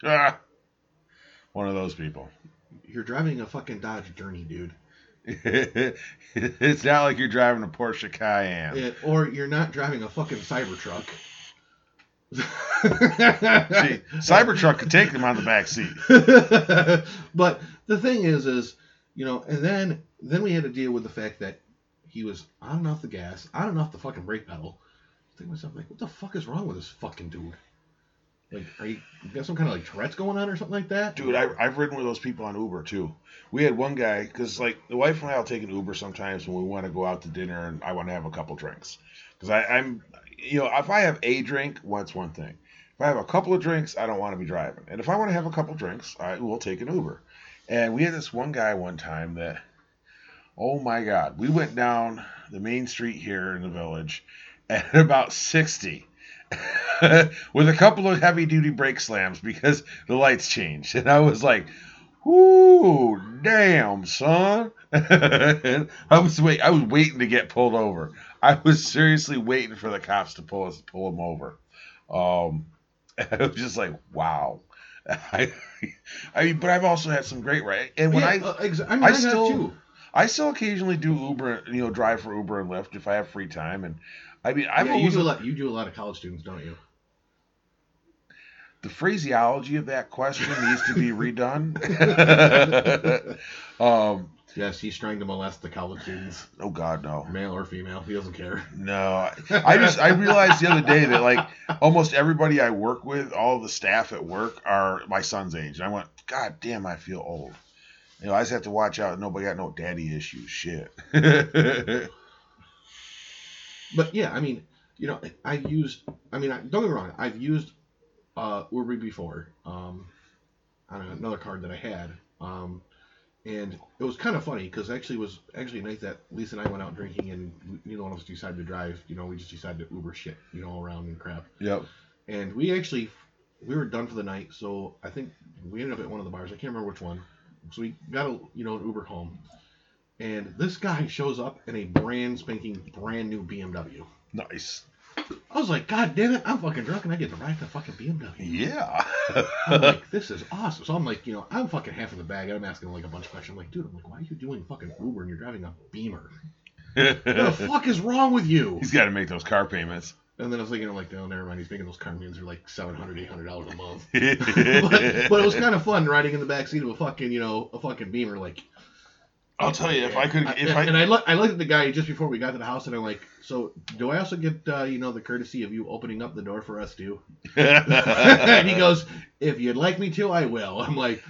Ah, one of those people. You're driving a fucking Dodge Journey, dude. it's not like you're driving a Porsche Cayenne. It- or you're not driving a fucking Cybertruck. Cybertruck could take them on the back seat. but the thing is, is you know, and then then we had to deal with the fact that he was on and off the gas, on and off the fucking brake pedal. I think myself, like, what the fuck is wrong with this fucking dude? Like, are you, you got some kind of like Tourette's going on or something like that? Dude, I, I've ridden with those people on Uber too. We had one guy, because like the wife and I will take an Uber sometimes when we want to go out to dinner and I want to have a couple drinks. Because I'm, you know, if I have a drink, well, one thing. If I have a couple of drinks, I don't want to be driving. And if I want to have a couple drinks, I will take an Uber. And we had this one guy one time that, oh my God, we went down the main street here in the village at about 60 with a couple of heavy duty brake slams because the lights changed. And I was like, Ooh, damn, son. I was wait I was waiting to get pulled over. I was seriously waiting for the cops to pull us pull him over. Um I was just like, wow. I, I mean, but I've also had some great right. And when yeah, I uh, ex- I mean, I I, still-. I still occasionally do Uber, you know, drive for Uber and Lyft if I have free time. And I mean, I've yeah, you always do a lot. You do a lot of college students, don't you? the phraseology of that question needs to be redone. um, Yes, he's trying to molest the college students, oh God, no, male or female. He doesn't care. no. I just I realized the other day that like almost everybody I work with, all the staff at work are my son's age. And I went, God damn, I feel old. You know, I just have to watch out. Nobody got no daddy issues. Shit. But yeah, I mean, you know, I've used. I mean, I, don't get me wrong. I've used uh, Uber before um, on another card that I had, um, and it was kind of funny because actually it was actually a night that Lisa and I went out drinking, and neither one of us decided to drive. You know, we just decided to Uber shit, you know, around and crap. Yep. And we actually we were done for the night, so I think we ended up at one of the bars. I can't remember which one. So we got a you know an Uber home, and this guy shows up in a brand spanking brand new BMW. Nice. I was like, God damn it, I'm fucking drunk and I get to ride the fucking BMW. Yeah. I'm like, this is awesome. So I'm like, you know, I'm fucking half in the bag. and I'm asking like a bunch of questions. I'm like, dude, I'm like, why are you doing fucking Uber and you're driving a Beamer? What the fuck is wrong with you? He's got to make those car payments. And then I was thinking, I'm like, no, never mind. He's making those car payments are like $700, 800 dollars a month. but, but it was kind of fun riding in the back seat of a fucking, you know, a fucking Beamer. Like, I'll tell you, if I could, if and, I, and I, look, I looked at the guy just before we got to the house, and I'm like, so do I also get, uh, you know, the courtesy of you opening up the door for us too? and he goes, if you'd like me to, I will. I'm like,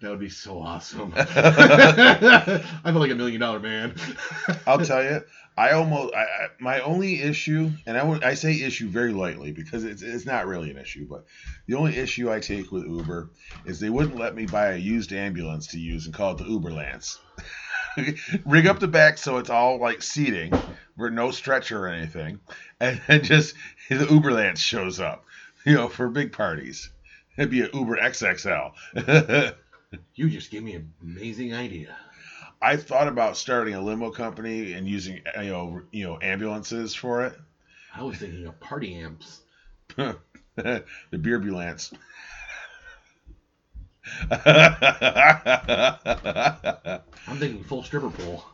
that would be so awesome. I feel like a million dollar man. I'll tell you, I almost, I, I, my only issue, and I would, I say issue very lightly because it's, it's not really an issue, but the only issue I take with Uber is they wouldn't let me buy a used ambulance to use and call it the Uber Lance. Rig up the back so it's all like seating, for no stretcher or anything, and then just the Uber Lance shows up, you know, for big parties. It'd be an Uber XXL. you just gave me an amazing idea. I thought about starting a limo company and using uh, you know you know ambulances for it. I was thinking of party amps. the beer ambulance. I'm thinking full stripper pole.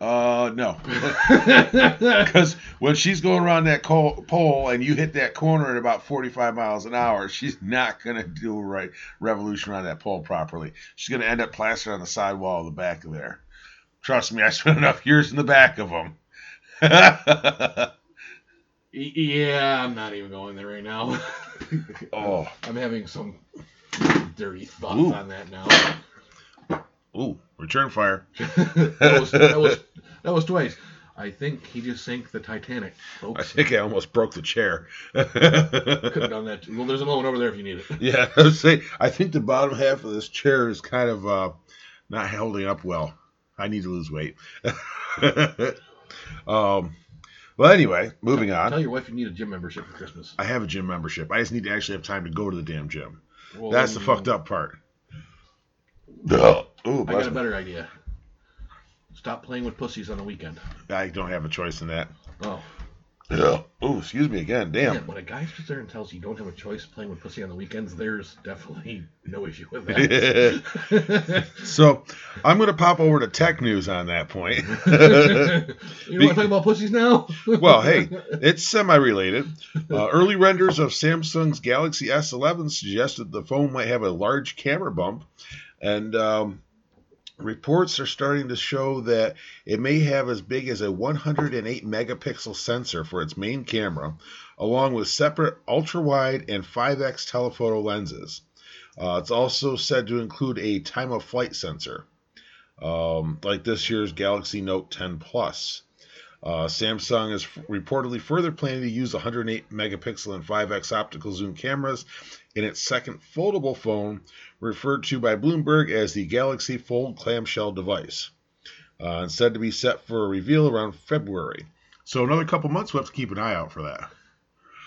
Uh, no. Because when she's going around that pole and you hit that corner at about 45 miles an hour, she's not going to do a right revolution around that pole properly. She's going to end up plastered on the sidewall of the back of there. Trust me, I spent enough years in the back of them. yeah, I'm not even going there right now. oh. I'm having some dirty thoughts Ooh. on that now. Ooh, return fire. that, was, that was that was twice. I think he just sank the Titanic, folks. I think I almost broke the chair. Could have done that. Well, there's another one over there if you need it. Yeah, I saying, I think the bottom half of this chair is kind of uh, not holding up well. I need to lose weight. um, well, anyway, moving on. Tell your wife you need a gym membership for Christmas. I have a gym membership. I just need to actually have time to go to the damn gym. Well, That's the fucked uh, up part. Ooh, I bless got a me. better idea. Stop playing with pussies on the weekend. I don't have a choice in that. Oh. Yeah. Oh, excuse me again. Damn. Man, when a guy sits there and tells you you don't have a choice playing with pussy on the weekends, there's definitely no issue with that. so I'm going to pop over to tech news on that point. you want to talk about pussies now? well, hey, it's semi-related. Uh, early renders of Samsung's Galaxy S11 suggested the phone might have a large camera bump, and um, reports are starting to show that it may have as big as a 108 megapixel sensor for its main camera, along with separate ultra-wide and 5x telephoto lenses. Uh, it's also said to include a time of flight sensor, um, like this year's Galaxy Note 10 Plus. Uh, Samsung is f- reportedly further planning to use 108 megapixel and 5x optical zoom cameras in its second foldable phone, referred to by Bloomberg as the Galaxy Fold clamshell device, uh, and said to be set for a reveal around February. So another couple months, we'll have to keep an eye out for that.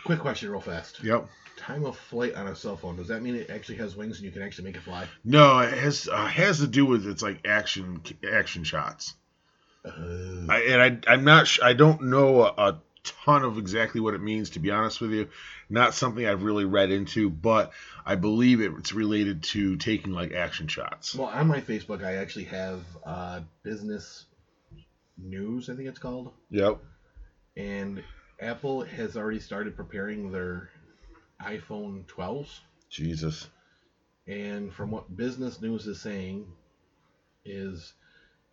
Quick question, real fast. Yep. Time of flight on a cell phone. Does that mean it actually has wings and you can actually make it fly? No, it has uh, has to do with its like action action shots. Uh, I, and I, I'm not. sh- I don't know a, a ton of exactly what it means, to be honest with you. Not something I've really read into, but I believe it's related to taking like action shots. well, on my Facebook, I actually have uh, business news. I think it's called. Yep. and Apple has already started preparing their iPhone 12s. Jesus. And from what Business News is saying, is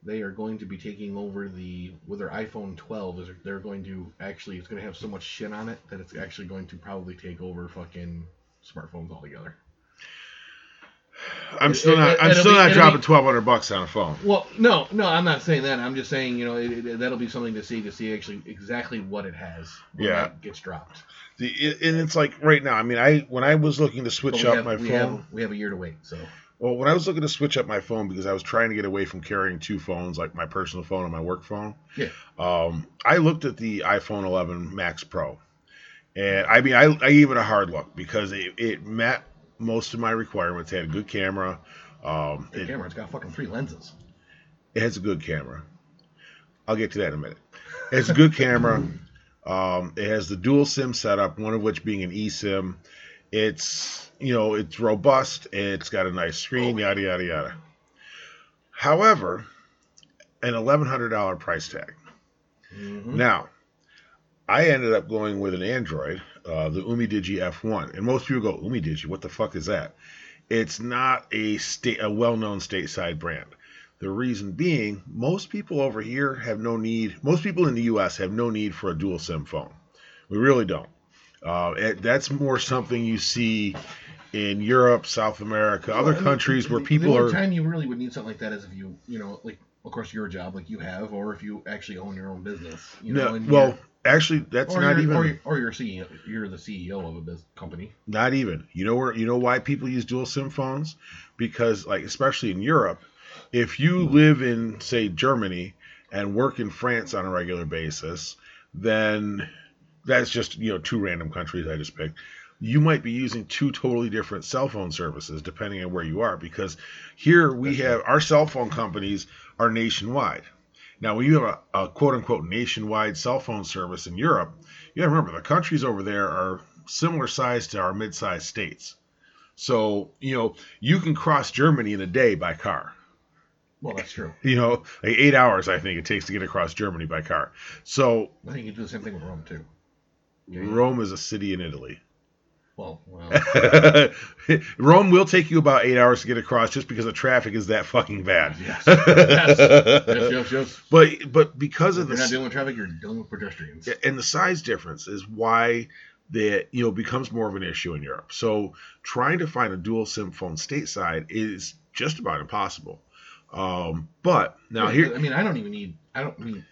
they are going to be taking over the with their iPhone 12. Is they're going to actually it's going to have so much shit on it that it's actually going to probably take over fucking smartphones altogether. I'm still It- not. it- I'm still be- not dropping twelve hundred bucks on a phone. Well, no, no, I'm not saying that. I'm just saying, you know, it, that'll be something to see to see actually exactly what it has when Yeah. gets dropped. The, and it's like right now. I mean, I when I was looking to switch up have, my we phone. have we have a year to wait. So Well, when I was looking to switch up my phone because I was trying to get away from carrying two phones, like my personal phone and my work phone. Yeah. Um, I looked at the iPhone 11 Max Pro, and I mean, I, I gave it a hard look because it, it met most of my requirements. It had a good camera. Um, the it, camera, it's got fucking three lenses. it has a good camera. I'll get to that in a minute. It's a good camera. Um, it has the dual SIM setup, one of which being an eSIM. It's you know it's robust. It's got a nice screen. Yada yada yada. However, an eleven hundred dollar price tag. Mm-hmm. Now, I ended up going with an Android, uh, the UmiDigi F1, and most people go UmiDigi. What the fuck is that? It's not a state, a well-known stateside brand. The reason being, most people over here have no need. Most people in the U.S. have no need for a dual SIM phone. We really don't. Uh, it, that's more something you see in Europe, South America, other Well, mean, countries where people the are. only time you really would need something like that is if you, you know, like of course your job, like you have, or if you actually own your own business. You know, No, and well, actually, that's not even. or, you're, or you're CEO, you're the CEO of a business company. Not even. You know where you know why people use dual SIM phones? Because like especially in Europe, if you live in say Germany and work in France on a regular basis, then that's just, you know, two random countries I just picked. You might be using two totally different cell phone services depending on where you are because here we have our cell phone companies are nationwide. Now, when you have a, a quote unquote nationwide cell phone service in Europe, you got to remember the countries over there are similar size to our mid-sized states. So, you know, you can cross Germany in a day by car. Well, that's true. You know, like eight hours, I think it takes to get across Germany by car. So, I think you do the same thing with Rome too. Rome is a city in Italy. Well, well, Rome will take you about eight hours to get across just because the traffic is that fucking bad. yes, yes, yes, yes, yes. But but because of If you're not the dealing with traffic, you're dealing with pedestrians. and the size difference is why that you know becomes more of an issue in Europe. So trying to find a dual SIM phone stateside is just about impossible. Um, but now Yeah, here, I mean, I don't even need. I don't need.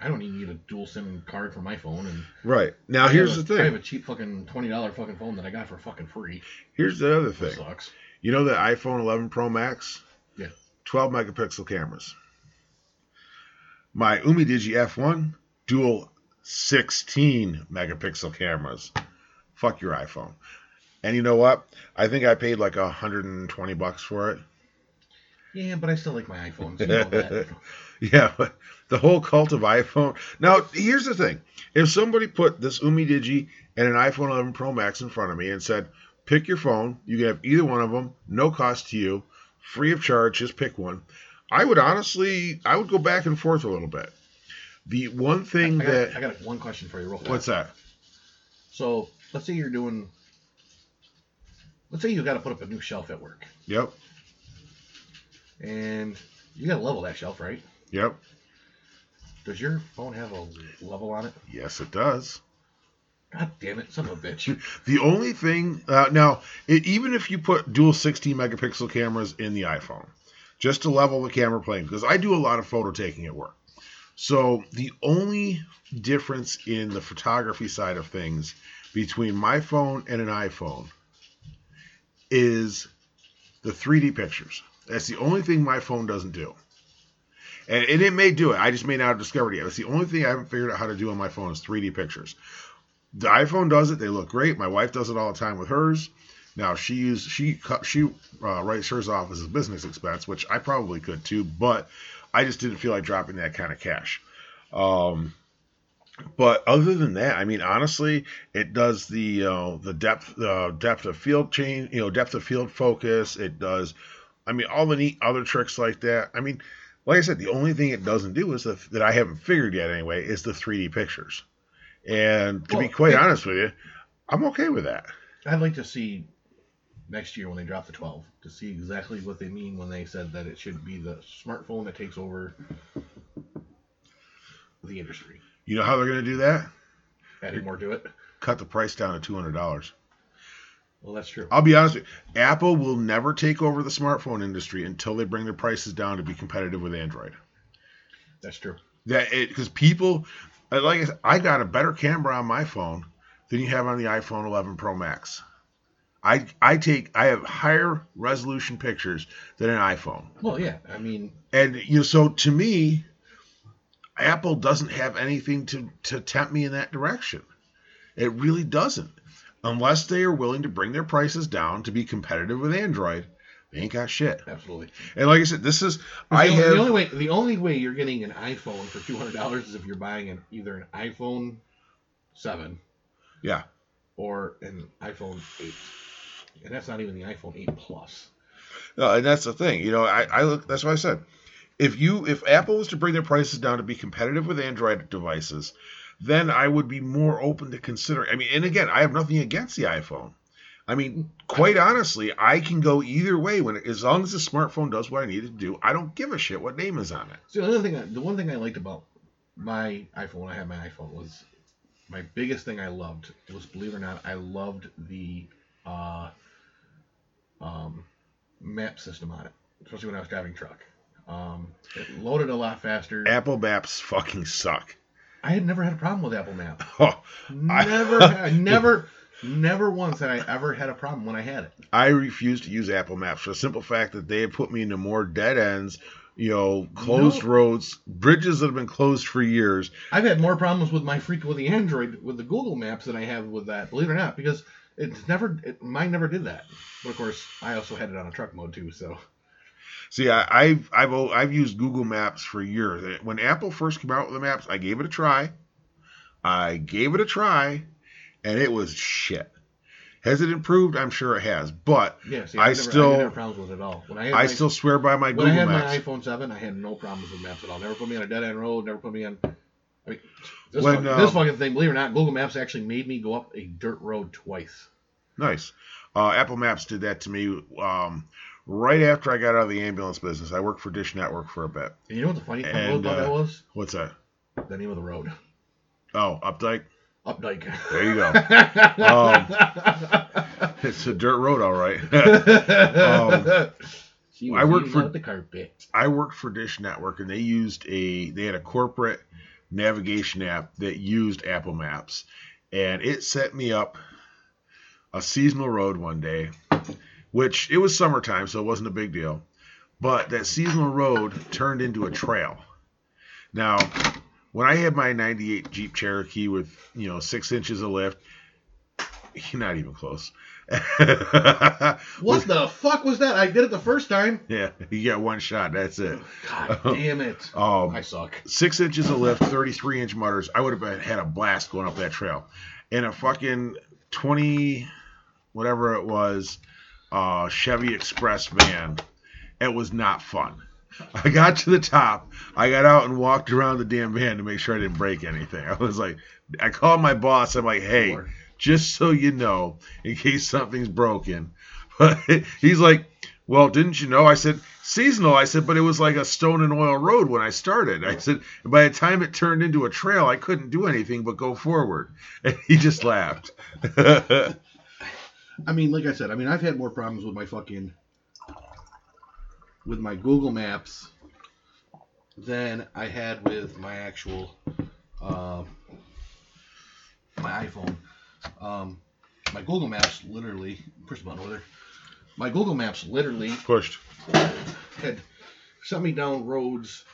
I don't even need a dual SIM card for my phone. And right now I here's have the I have a cheap fucking twenty dollar fucking phone that I got for fucking free. Here's the other That thing. sucks. You know the iPhone 11 Pro Max? Yeah. 12 megapixel cameras. My UmiDigi F1 dual 16 megapixel cameras. Fuck your iPhone. And you know what? I think I paid like 120 bucks for it. Yeah, but I still like my iPhones. You know that. Yeah, but the whole cult of iPhone. Now, here's the thing: if somebody put this UmiDigi and an iPhone 11 Pro Max in front of me and said, "Pick your phone. You can have either one of them, no cost to you, free of charge. Just pick one," I would honestly, I would go back and forth a little bit. The one thing I got, that I got one question for you, real fast. what's that? So let's say you're doing. Let's say you got to put up a new shelf at work, Yep, and you got to level that shelf, right? yep, Does your phone have a level on it? yes, it does. God damn it, son of a bitch. The only thing uh, now, it, even if you put dual 16 megapixel cameras in the iPhone, just to level the camera plane, because I do a lot of photo taking at work. So the only difference in the photography side of things between my phone and an iPhone is the 3D pictures. That's the only thing my phone doesn't do. And, and it may do it. I just may not have discovered it yet. That's the only thing I haven't figured out how to do on my phone is 3D pictures. The iPhone does it. They look great. My wife does it all the time with hers. Now she use she she uh, writes hers off as a business expense, which I probably could too, but I just didn't feel like dropping that kind of cash. Um, but other than that, I mean, honestly, it does the uh, the depth uh, depth of field change, you know, depth of field focus. It does, I mean, all the neat other tricks like that. I mean, like I said, the only thing it doesn't do is the, that I haven't figured yet anyway is the 3D pictures. And to be quite yeah. honest with you, I'm okay with that. I'd like to see next year when they drop the 12 to see exactly what they mean when they said that it should be the smartphone that takes over the industry. You know how they're going to do that? Adding more to it. Cut the price down to $200. Well, that's true. I'll be honest with you. Apple will never take over the smartphone industry until they bring their prices down to be competitive with Android. That's true. That it because people, like I, said, I got a better camera on my phone than you have on the iPhone 11 Pro Max. I I take I have higher resolution pictures than an iPhone. Well, yeah. I mean, And you know, so to me, Apple doesn't have anything to to tempt me in that direction. It really doesn't, unless they are willing to bring their prices down to be competitive with Android. They ain't got shit. absolutely. And like I said, this is I the, have the only way the only way you're getting an iPhone for two hundred dollars is if you're buying an either an iPhone seven yeah. or an iPhone eight, and that's not even the iPhone eight plus. No, and that's the thing. You know, I, I look. That's what I said. If you if Apple was to bring their prices down to be competitive with Android devices, then I would be more open to considering. I mean, and again, I have nothing against the iPhone. I mean, quite honestly, I can go either way when as long as the smartphone does what I need it to do. I don't give a shit what name is on it. So the other thing, the one thing I liked about my iPhone when I had my iPhone was my biggest thing I loved was, believe it or not, I loved the uh, um, map system on it, especially when I was driving truck. Um, it loaded a lot faster. Apple Maps fucking suck. I had never had a problem with Apple Maps. Oh, Never, had, never, never once had I ever had a problem when I had it. I refuse to use Apple Maps for the simple fact that they have put me into more dead ends, you know, closed No. roads, bridges that have been closed for years. I've had more problems with my freak with the Android with the Google Maps than I have with that. Believe it or not, because it's never it, mine never did that. But of course, I also had it on a truck mode too. So See, I, I've I've I've used Google Maps for years. When Apple first came out with the maps, I gave it a try. I gave it a try, and it was shit. Has it improved? I'm sure it has, but yeah, see, I I, never, still- didn't problems with it at all. When I I my, still swear by my Google Maps. when I had Maps. my iPhone seven, I had no problems with maps at all. Never put me on a dead end road. Never put me on. I mean, this, When, fucking, um, this fucking thing, believe it or not, Google Maps actually made me go up a dirt road twice. Nice. Uh, Apple Maps did that to me um, right after I got out of the ambulance business. I worked for Dish Network for a bit. And you know what the funny thing And, about uh, that was? What's that? The name of the road, Oh, Updike. Updike. There you go. Um, It's a dirt road, all right. Um, I worked for- the carpet. I worked for Dish Network, and they used a they had a corporate navigation app that used Apple Maps, and it set me up a seasonal road one day, which it was summertime, so it wasn't a big deal. But that seasonal road turned into a trail. Now, when I had my '98 Jeep Cherokee with you know six inches of lift, you're not even close. What the fuck was that? I did it the first time. Yeah, you get one shot. That's it. God damn it. Um, I suck. six inches of lift, 33 inch mudders, I would have had a blast going up that trail. In a fucking 20, whatever it was, uh, Chevy Express van, it was not fun. I got to the top. I got out and walked around the damn van to make sure I didn't break anything. I was like, I called my boss. I'm like, hey, just so you know, in case something's broken. But he's like, well, didn't you know? I said, seasonal. I said, but it was like a stone and oil road when I started. I said, by the time it turned into a trail, I couldn't do anything but go forward. And he just laughed. I mean, like I said, I mean, I've had more problems with my fucking with my Google Maps than I had with my actual uh, my iPhone. Um, my Google Maps literally push the button over there. My Google Maps literally Pushed. had sent me down roads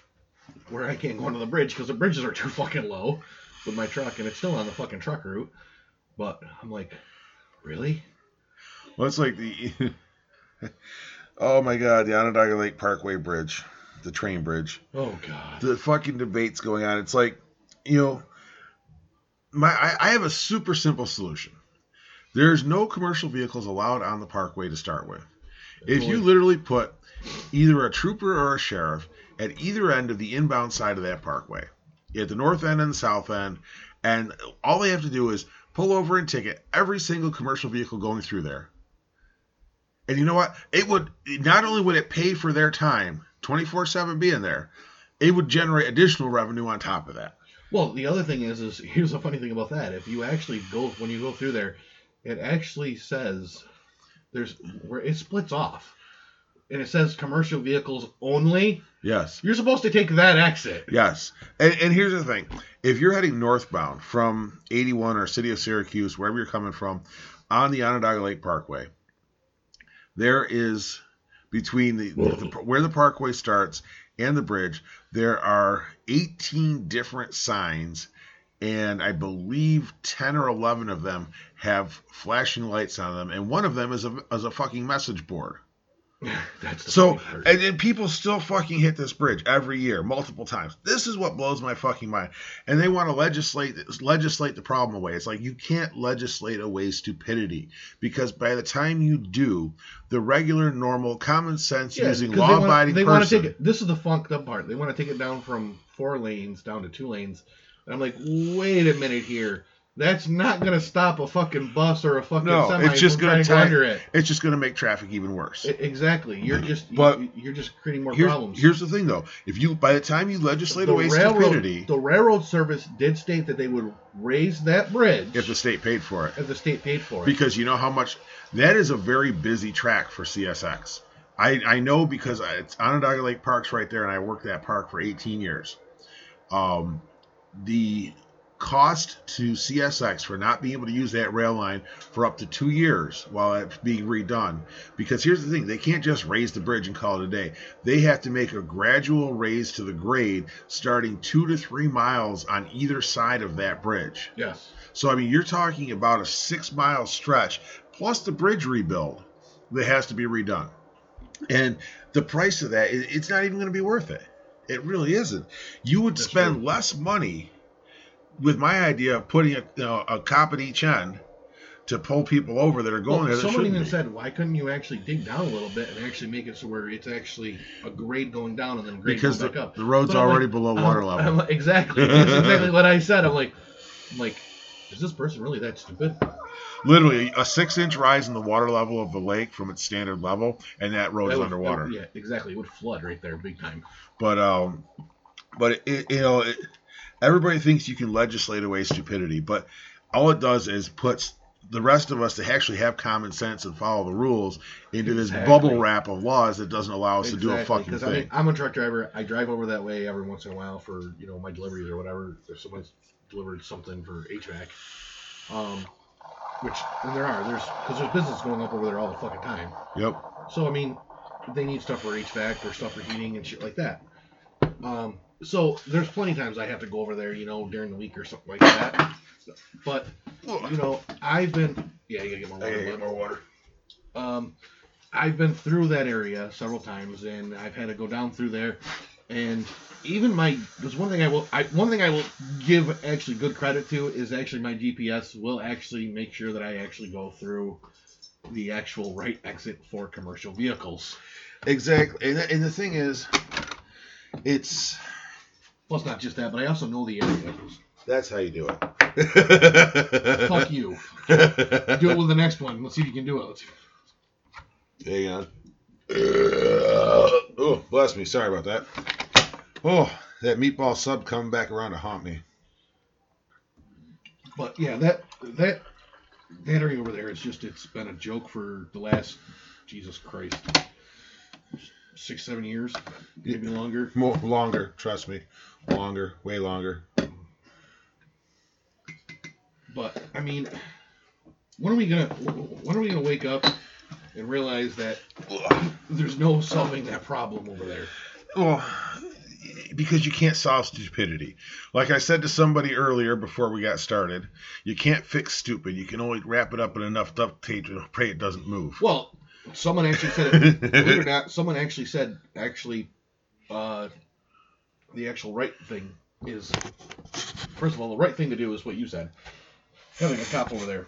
where I can't go under the bridge because the bridges are too fucking low with my truck, and it's still on the fucking truck route. But I'm like, really? Well, it's like the. oh my God, the Onondaga Lake Parkway Bridge, the train bridge. Oh god. the fucking debates going on. It's like, you know, my I, I have a super simple solution. There's no commercial vehicles allowed on the parkway to start with. If you literally put either a trooper or a sheriff at either end of the inbound side of that parkway, at the north end and the south end, and all they have to do is pull over and ticket every single commercial vehicle going through there. And you know what? It would not only would it pay for their time, 24/7 being there, it would generate additional revenue on top of that. Well, the other thing is, is here's a funny thing about that. If you actually go when you go through there, it actually says there's where it splits off, and it says commercial vehicles only. Yes. You're supposed to take that exit. Yes. And, and here's the thing if you're heading northbound from 81 or City of Syracuse, wherever you're coming from, on the Onondaga Lake Parkway, there is between the, the where the parkway starts and the bridge, there are 18 different signs, and I believe 10 or 11 of them have flashing lights on them, and one of them is a, is a fucking message board. That's So, and, and people still fucking hit this bridge every year, multiple times. This is what blows my fucking mind. And they want to legislate legislate the problem away. It's like you can't legislate away stupidity because by the time you do, the regular, normal, common sense Yeah, using 'cause law-abiding They want to person. take it. This is the funked up part. They want to take it down from four lanes down to two lanes. And I'm like, wait a minute here. That's not gonna stop a fucking bus or a fucking No, semi it's just gonna trying to go tie- under it. It's just going to make traffic even worse. I- Exactly. You're just But- you, you're just creating more Here's, problems. here's the thing, though. If you by the time you legislate the away railroad, stupidity, the railroad service did state that they would raise that bridge if the state paid for it, if the state paid for it. because you know how much that is a very busy track for CSX. I, I know because I- it's Onondaga Lake Park's right there, and I worked that park for 18 years. Um, the cost to CSX for not being able to use that rail line for up to two years while it's being redone. Because here's the thing they can't just raise the bridge and call it a day. They have to make a gradual raise to the grade starting two to three miles on either side of that bridge. yes. So I mean, you're talking about a six mile stretch plus the bridge rebuild that has to be redone, and the price of that, it's not even going to be worth it. It really isn't. You would That's spend true. less money with my idea of putting a, you know, a cop at each end to pull people over that are going Well, there. Someone even be. said, why couldn't you actually dig down a little bit and actually make it so where it's actually a grade going down and then a grade because going the, back up? the road's But already like, below I'm- water I'm level. like, exactly. That's exactly what I said. I'm like, I'm like, is this person really that stupid? Literally, a six inch rise in the water level of the lake from its standard level, and that road That is would- underwater. Yeah, exactly. It would flood right there, big time. But um, but it, it, you know, it, everybody thinks you can legislate away stupidity, but all it does is puts the rest of us to actually have common sense and follow the rules into this bubble wrap of laws that doesn't allow us to do a fucking thing. I mean, I'm a truck driver. I drive over that way every once in a while for you know my deliveries or whatever. If someone's delivered something for HVAC, um, which and there are there's because there's business going up over there all the fucking time. yep. So I mean, they need stuff for HVAC or stuff for heating and shit like that. Um, so there's plenty of times I have to go over there, you know, during the week or something like that. But you know, I've been yeah, you gotta get more water. get more water. Um, I've been through that area several times, and I've had to go down through there. And even my there's one thing I will I one thing I will give actually good credit to is actually my GPS will actually make sure that I actually go through the actual right exit for commercial vehicles. Exactly. And, and the thing is, it's Plus, not just that, but I also know the area. that's how you do it. Fuck you. Do it with the next one. Let's see if you can do it. Hang on. oh, bless me. Sorry about that. Oh, that meatball sub coming back around to haunt me. But yeah, that that that area over there is just it's been a joke for the last Jesus Christ six seven years, maybe longer. More longer, trust me, longer, way longer. But I mean, when are we gonna when are we gonna wake up and realize that there's no solving that problem over there? Well, because you can't solve stupidity. Like I said to somebody earlier before we got started, you can't fix stupid. You can only wrap it up in enough duct tape to pray it doesn't move. Well, someone actually said believe it or not, someone actually said actually, uh, the actual right thing is first of all the right thing to do is what you said, having a cop over there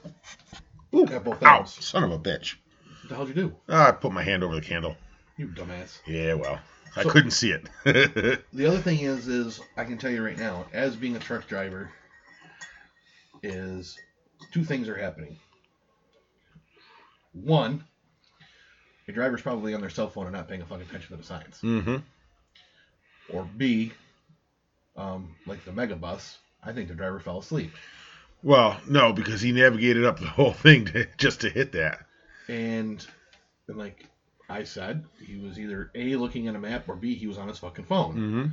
Ooh, at both ow, ends. son of a bitch. What the hell did you do? Ah, I put my hand over the candle. You dumbass. Yeah, well, I So- couldn't see it. The other thing is, is I can tell you right now, as being a truck driver, is two things are happening. One, your driver's probably on their cell phone and not paying a fucking attention to the signs. mm-hmm. Or B, um, like the mega bus, I think the driver fell asleep. Well, no, because he navigated up the whole thing to, just to hit that. And and like I said, he was either A looking at a map or B he was on his fucking phone. Mm-hmm.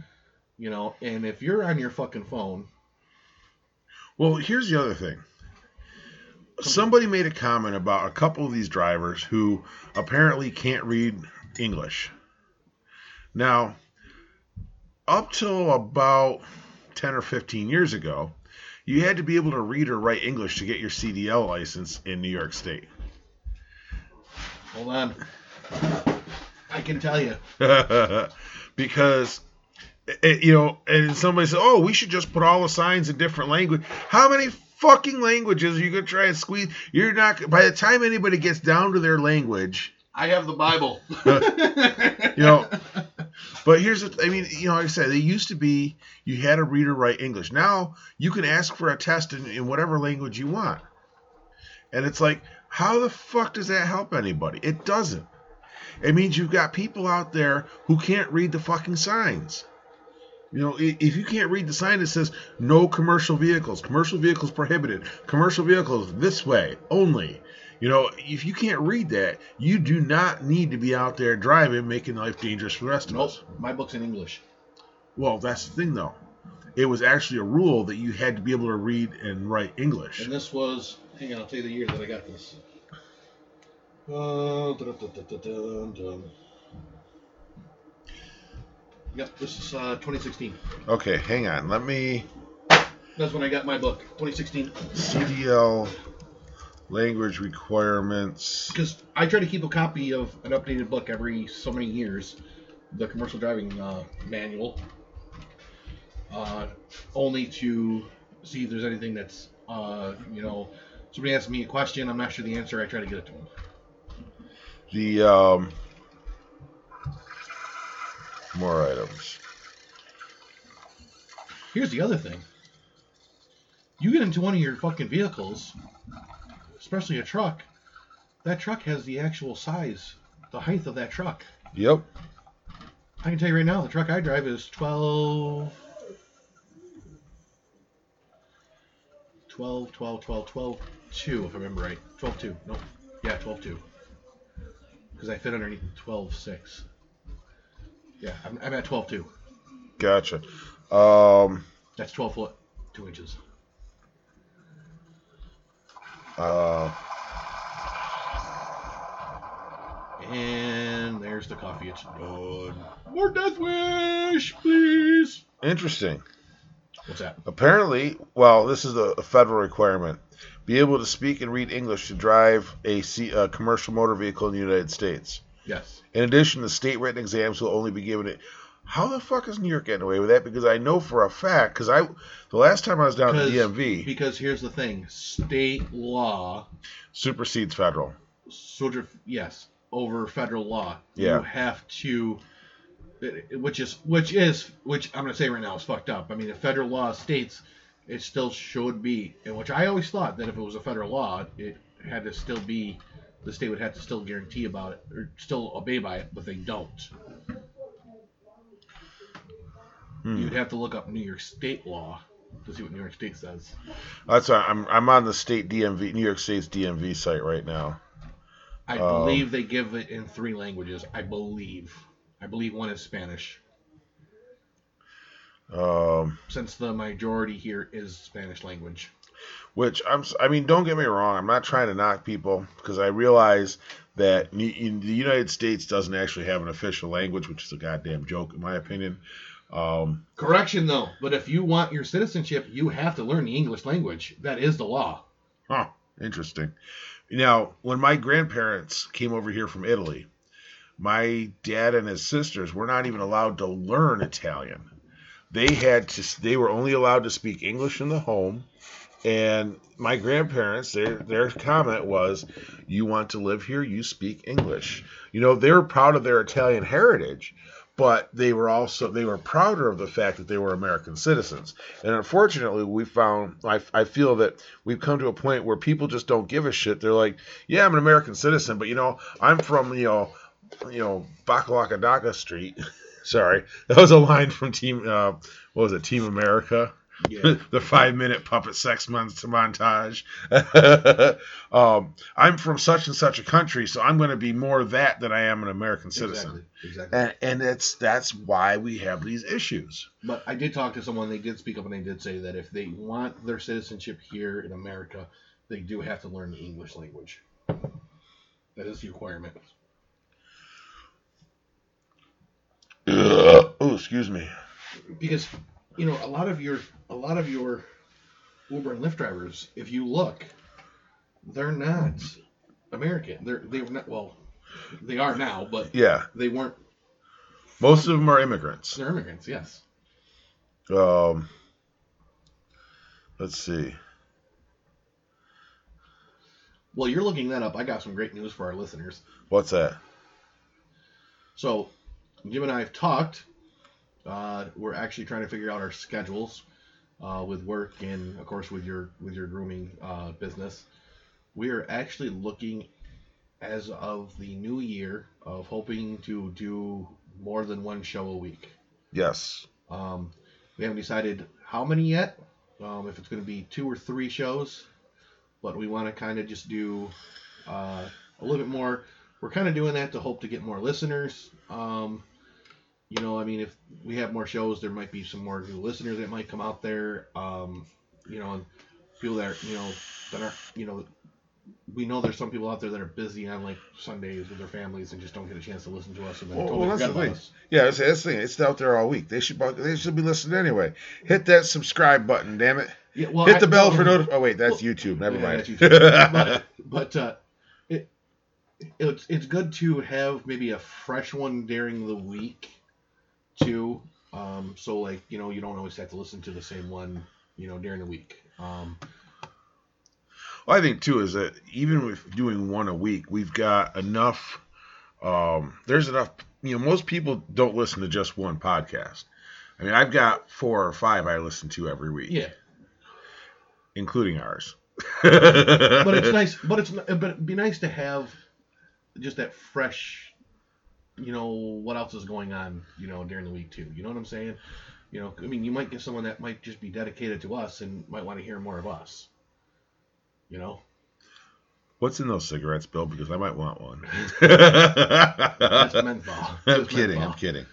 You know, and if you're on your fucking phone, Well, here's the other thing. Somebody made a comment about a couple of these drivers who apparently can't read English. Now, up till about 10 or 15 years ago, you had to be able to read or write English to get your CDL license in New York State. hold on, I can tell you. because it, you know, and somebody said, "Oh, we should just put all the signs in different language." How many fucking languages are you gonna try and squeeze? You're not. By the time anybody gets down to their language, I have the Bible. you know. But here's the. I mean, you know, like I said, they used to be you had to read or write English. Now you can ask for a test in, in whatever language you want, and it's like, how the fuck does that help anybody? It doesn't. It means you've got people out there who can't read the fucking signs. You know, if you can't read the sign that says no commercial vehicles, commercial vehicles prohibited, commercial vehicles this way only. You know, if you can't read that, you do not need to be out there driving, making life dangerous for the rest of nope, us. my book's in English. Well, that's the thing, though. It was actually a rule that you had to be able to read and write English. And this was, hang on, I'll tell you the year that I got this. Uh, dun, dun, dun, dun, dun, dun. Yep, this is uh, 2016. Okay, hang on. Let me That's when I got my book, 2016. CDL language requirements. Because I try to keep a copy of an updated book every so many years, the commercial driving uh, manual, uh, only to see if there's anything that's, uh, you know, somebody asks me a question, I'm not sure the answer, I try to get it to them. The um, more items. Here's the other thing. You get into one of your fucking vehicles, especially a truck, that truck has the actual size, the height of that truck. Yep. I can tell you right now, the truck I drive is 12. 12, 12, 12, 12, 2, if I remember right. 12, 2. No. Yeah, 12, 2. Because I fit underneath 12, 6. Yeah, I'm, I'm at 12, too. Gotcha. Um, That's 12 foot, 2 inches. uh, And there's the coffee. It's done. More Death Wish, please. interesting. What's that? Apparently, well, this is a, a federal requirement. Be able to speak and read English to drive a, C, a commercial motor vehicle in the United States. Yes. In addition, the state written exams will only be given it. How the fuck is New York getting away with that? Because I know for a fact, because I, the last time I was down at the Because- DMV, Because here's the thing: state law, supersedes federal. sort of yes, over federal law. Yeah. You have to, which is which is which I'm gonna say right now is fucked up. I mean, if federal law states it still should be, and which I always thought that if it was a federal law, it had to still be, the state would have to still guarantee about it or still obey by it, but they don't. Hmm. You'd have to look up New York State law to see what New York State says. That's why I'm I'm on the state DMV, New York State's DMV site right now. I Um, believe they give it in three languages. I believe. I believe one is Spanish, Um, since the majority here is Spanish language. Which I'm I mean, don't get me wrong. I'm not trying to knock people because I realize that in the United States doesn't actually have an official language, which is a goddamn joke in my opinion. Um, Correction, though. But if you want your citizenship, you have to learn the English language. That is the law. Huh, interesting. Now, when my grandparents came over here from Italy, my dad and his sisters were not even allowed to learn Italian. They had to they were only allowed to speak English in the home. And my grandparents, their their comment was, "You want to live here, you speak English." You know, they were proud of their Italian heritage, but they were also they were prouder of the fact that they were American citizens. And unfortunately, we found I, I feel that we've come to a point where people just don't give a shit. They're like, yeah, I'm an American citizen, but you know, I'm from you know, you know, Bakalakadaka Street. Sorry, that was a line from Team. Uh, what was it? Team America. Yeah. the five minute puppet sex months montage. um, I'm from such and such a country, so I'm going to be more that than I am an American citizen. Exactly. Exactly. And, and it's that's why we have these issues. But I did talk to someone. They did speak up and they did say that if they want their citizenship here in America, they do have to learn the English language. That is the requirement. oh, excuse me. Because you know a lot of your a lot of your Uber and Lyft drivers, if you look, they're not American. They're they're not well, they are now, but Yeah, they weren't. most of them are immigrants. They're immigrants. Yes. Um, let's see. Well, you're looking that up. I got some great news for our listeners. What's that? So, Jim and I have talked. Uh, we're actually trying to figure out our schedules uh, with work and, of course, with your with your grooming uh, business. We are actually looking, as of the new year, of hoping to do more than one show a week. Yes. Um, we haven't decided how many yet. Um, if it's going to be two or three shows, but we want to kind of just do uh, a little bit more. We're kind of doing that to hope to get more listeners. Um, you know, I mean, if we have more shows, there might be some more new listeners that might come out there. Um, you know, and people that are, you know that are you know we know there's some people out there that are busy on like Sundays with their families and just don't get a chance to listen to us and then Well, totally well, that's the thing. us. Yeah, that's, that's the thing. It's out there all week. They should they should be listening anyway. Hit that subscribe button, damn it. Yeah, well, Hit I- the bell well, for notif. Oh wait, that's well, YouTube. Never yeah, mind. YouTube. but but uh, it, it's it's good to have maybe a fresh one during the week too. Um, so like you know you don't always have to listen to the same one you know during the week. Um, Well, I think too is that even with doing one a week, we've got enough. Um, there's enough. You know, most people don't listen to just one podcast. I mean, I've got four or five I listen to every week, yeah, including ours. but it's nice. But it's but it'd be nice to have just that fresh. You know what else is going on? You know during the week too. You know what I'm saying? You know, I mean, you might get someone that might just be dedicated to us and might want to hear more of us. You know. What's in those cigarettes, Bill? Because I might want one. That's menthol. I'm kidding. menthol. I'm kidding.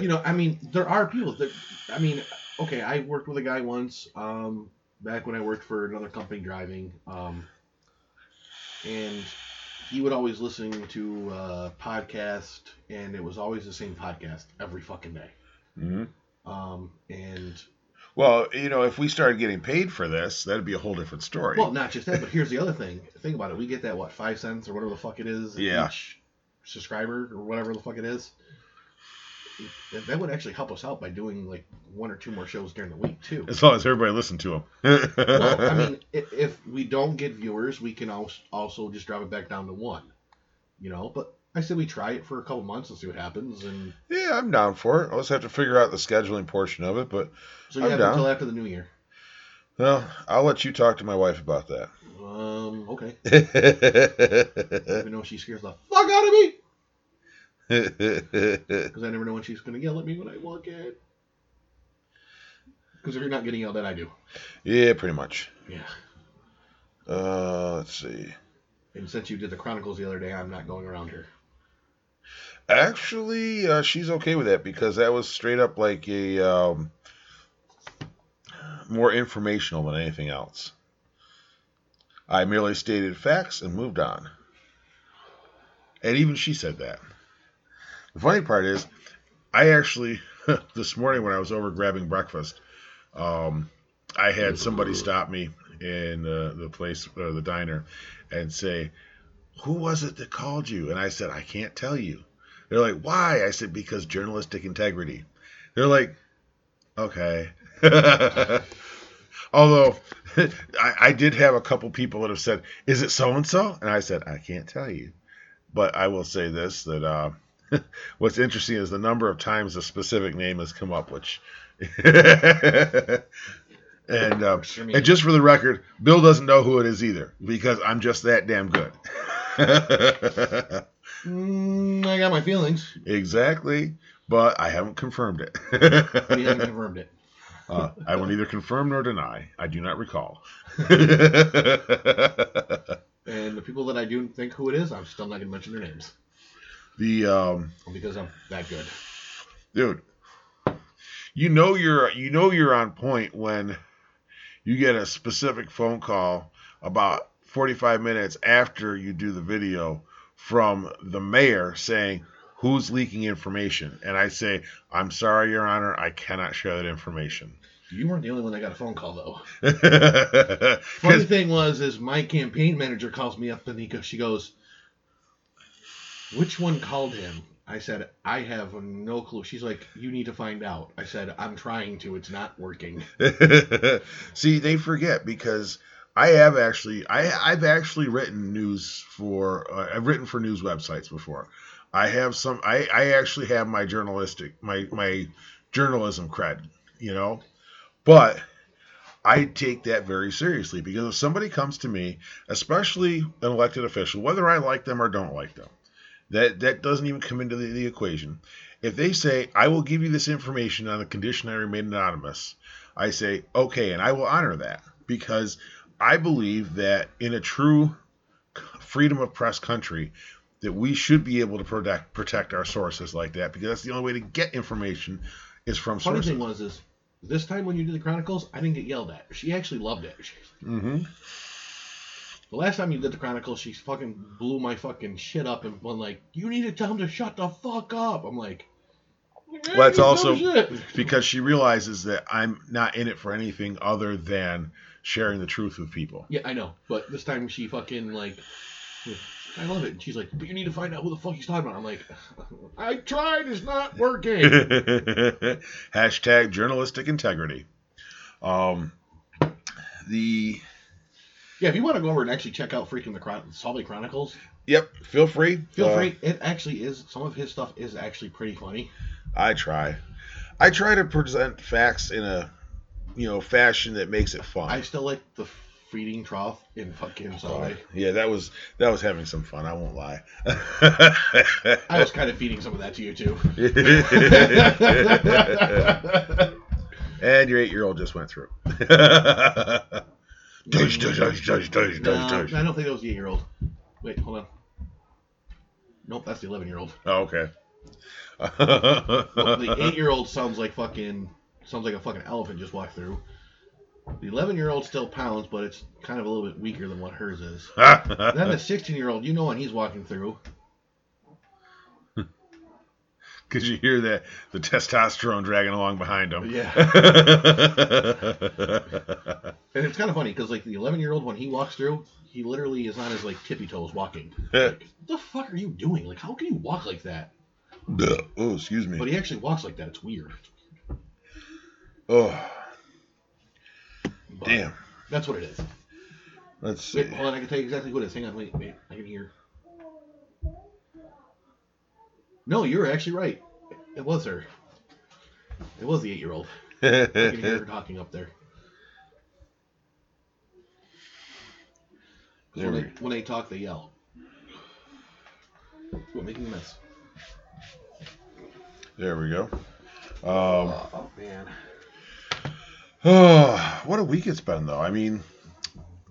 you know, I mean, there are people that, I mean, okay, I worked with a guy once, um, back when I worked for another company driving, um, and he would always listen to a podcast, and it was always the same podcast every fucking day. Mhm. Um, and Well, you know, if we started getting paid for this, that'd be a whole different story. well, not just that, but here's the other thing. Think about it. We get that what five cents or whatever the fuck it is Yeah. each subscriber or whatever the fuck it is. That- That would actually help us out by doing like one or two more shows during the week too. as long as everybody listen to them. well, I mean, if, if we don't get viewers, we can als- also just drop it back down to one. You know, but I said we try it for a couple months and see what happens, and yeah, I'm down for it. I'll just have to figure out the scheduling portion of it, but so you I'm have down. until after the new year. well, I'll let you talk to my wife about that. Um, okay. Even though she scares the fuck out of me, because I never know when she's gonna yell at me when I walk in. Because if you're not getting yelled at, I do. yeah, pretty much. Yeah. Uh, let's see. And since you did the Chronicles the other day, I'm not going around her. Actually, uh, she's okay with that because that was straight up like a um, more informational than anything else. I merely stated facts and moved on. And even she said that. The funny part is, I actually, this morning when I was over grabbing breakfast, um, I had somebody stop me in uh, the place, the diner, and say, Who was it that called you? And I said, I can't tell you. They're like, Why? I said, Because journalistic integrity. They're like, Okay. Although I, I did have a couple people that have said, "Is it so and so?" And I said, "I can't tell you." But I will say this: that uh, what's interesting is the number of times a specific name has come up, which. and I and just for the record, Bill doesn't know who it is either because I'm just that damn good. Mm, I got my feelings, exactly, but I haven't confirmed it. he hasn't confirmed it. Uh, I will neither confirm nor deny. I do not recall. And the people that I do think who it is, I'm still not going to mention their names the um, because I'm that good. dude, you know you're you know you're on point when you get a specific phone call about 45 minutes after you do the video from the mayor saying who's leaking information and i say i'm sorry your honor i cannot share that information You weren't the only one that got a phone call though. Funny thing was, is my campaign manager calls me up and he goes, she goes, "Which one called him?" I said, "I have no clue." She's like, "You need to find out." I said, "I'm trying to. It's not working." See, they forget because I have actually, I I've actually written news for, uh, I've written for news websites before. I have some, I I actually have my journalistic, my my journalism cred, you know, but I take that very seriously because if somebody comes to me, especially an elected official, whether I like them or don't like them, that that doesn't even come into the, the equation. If they say, I will give you this information on the condition I remain anonymous, I say, okay, and I will honor that because I believe that in a true freedom of press country, that we should be able to protect protect our sources like that because that's the only way to get information is from Funny sources. thing was, is this time when you did the Chronicles, I didn't get yelled at. She actually loved it. She, hmm the last time you did the Chronicles, she fucking blew my fucking shit up and went like, "You need to tell him to shut the fuck up." I'm like, Well, it's "No also- Because she realizes that I'm not in it for anything other than sharing the truth with people. Yeah, I know. But this time she fucking like I love it. And she's like, But you need to find out who the fuck he's talking about. I'm like, I tried, it's not working. Hashtag journalistic integrity. Um, the yeah, if you want to go over and actually check out freaking the Chron- Salt Chronicles, yep, feel free. feel Uh, free. It actually is some of his stuff is actually pretty funny. I try. I try to present facts in a you know fashion that makes it fun. I still like the feeding trough in fucking Subway. yeah, that was that was having some fun. I won't lie. I was kind of feeding some of that to you too. and your eight-year-old just went through. Dush, dush, dush, dush, dush, No, dush, dush. I don't think that was the eight-year-old. Wait, hold on. Nope, that's the eleven-year-old. Oh, okay. Well, the eight-year-old sounds like fucking sounds like a fucking elephant just walked through. The eleven-year-old still pounds, but it's kind of a little bit weaker than what hers is. Then the sixteen-year-old, you know when he's walking through. Could you hear that the testosterone dragging along behind him? Yeah. And it's kind of funny because like the eleven-year-old when he walks through, he literally is on his like tippy toes walking. Like, what the fuck are you doing? Like, how can you walk like that? oh, excuse me. But he actually walks like that. It's weird. Oh, But damn. That's what it is. Let's see. Wait, hold on. I can tell you exactly what it is. Hang on. Wait, wait. I can hear. No, you were actually right. It was her. It was the eight-year-old. I can hear her talking up there. There when, they, when they talk, they yell. What making a mess? There we go. Um, oh man. oh, what a week it's been, though. I mean,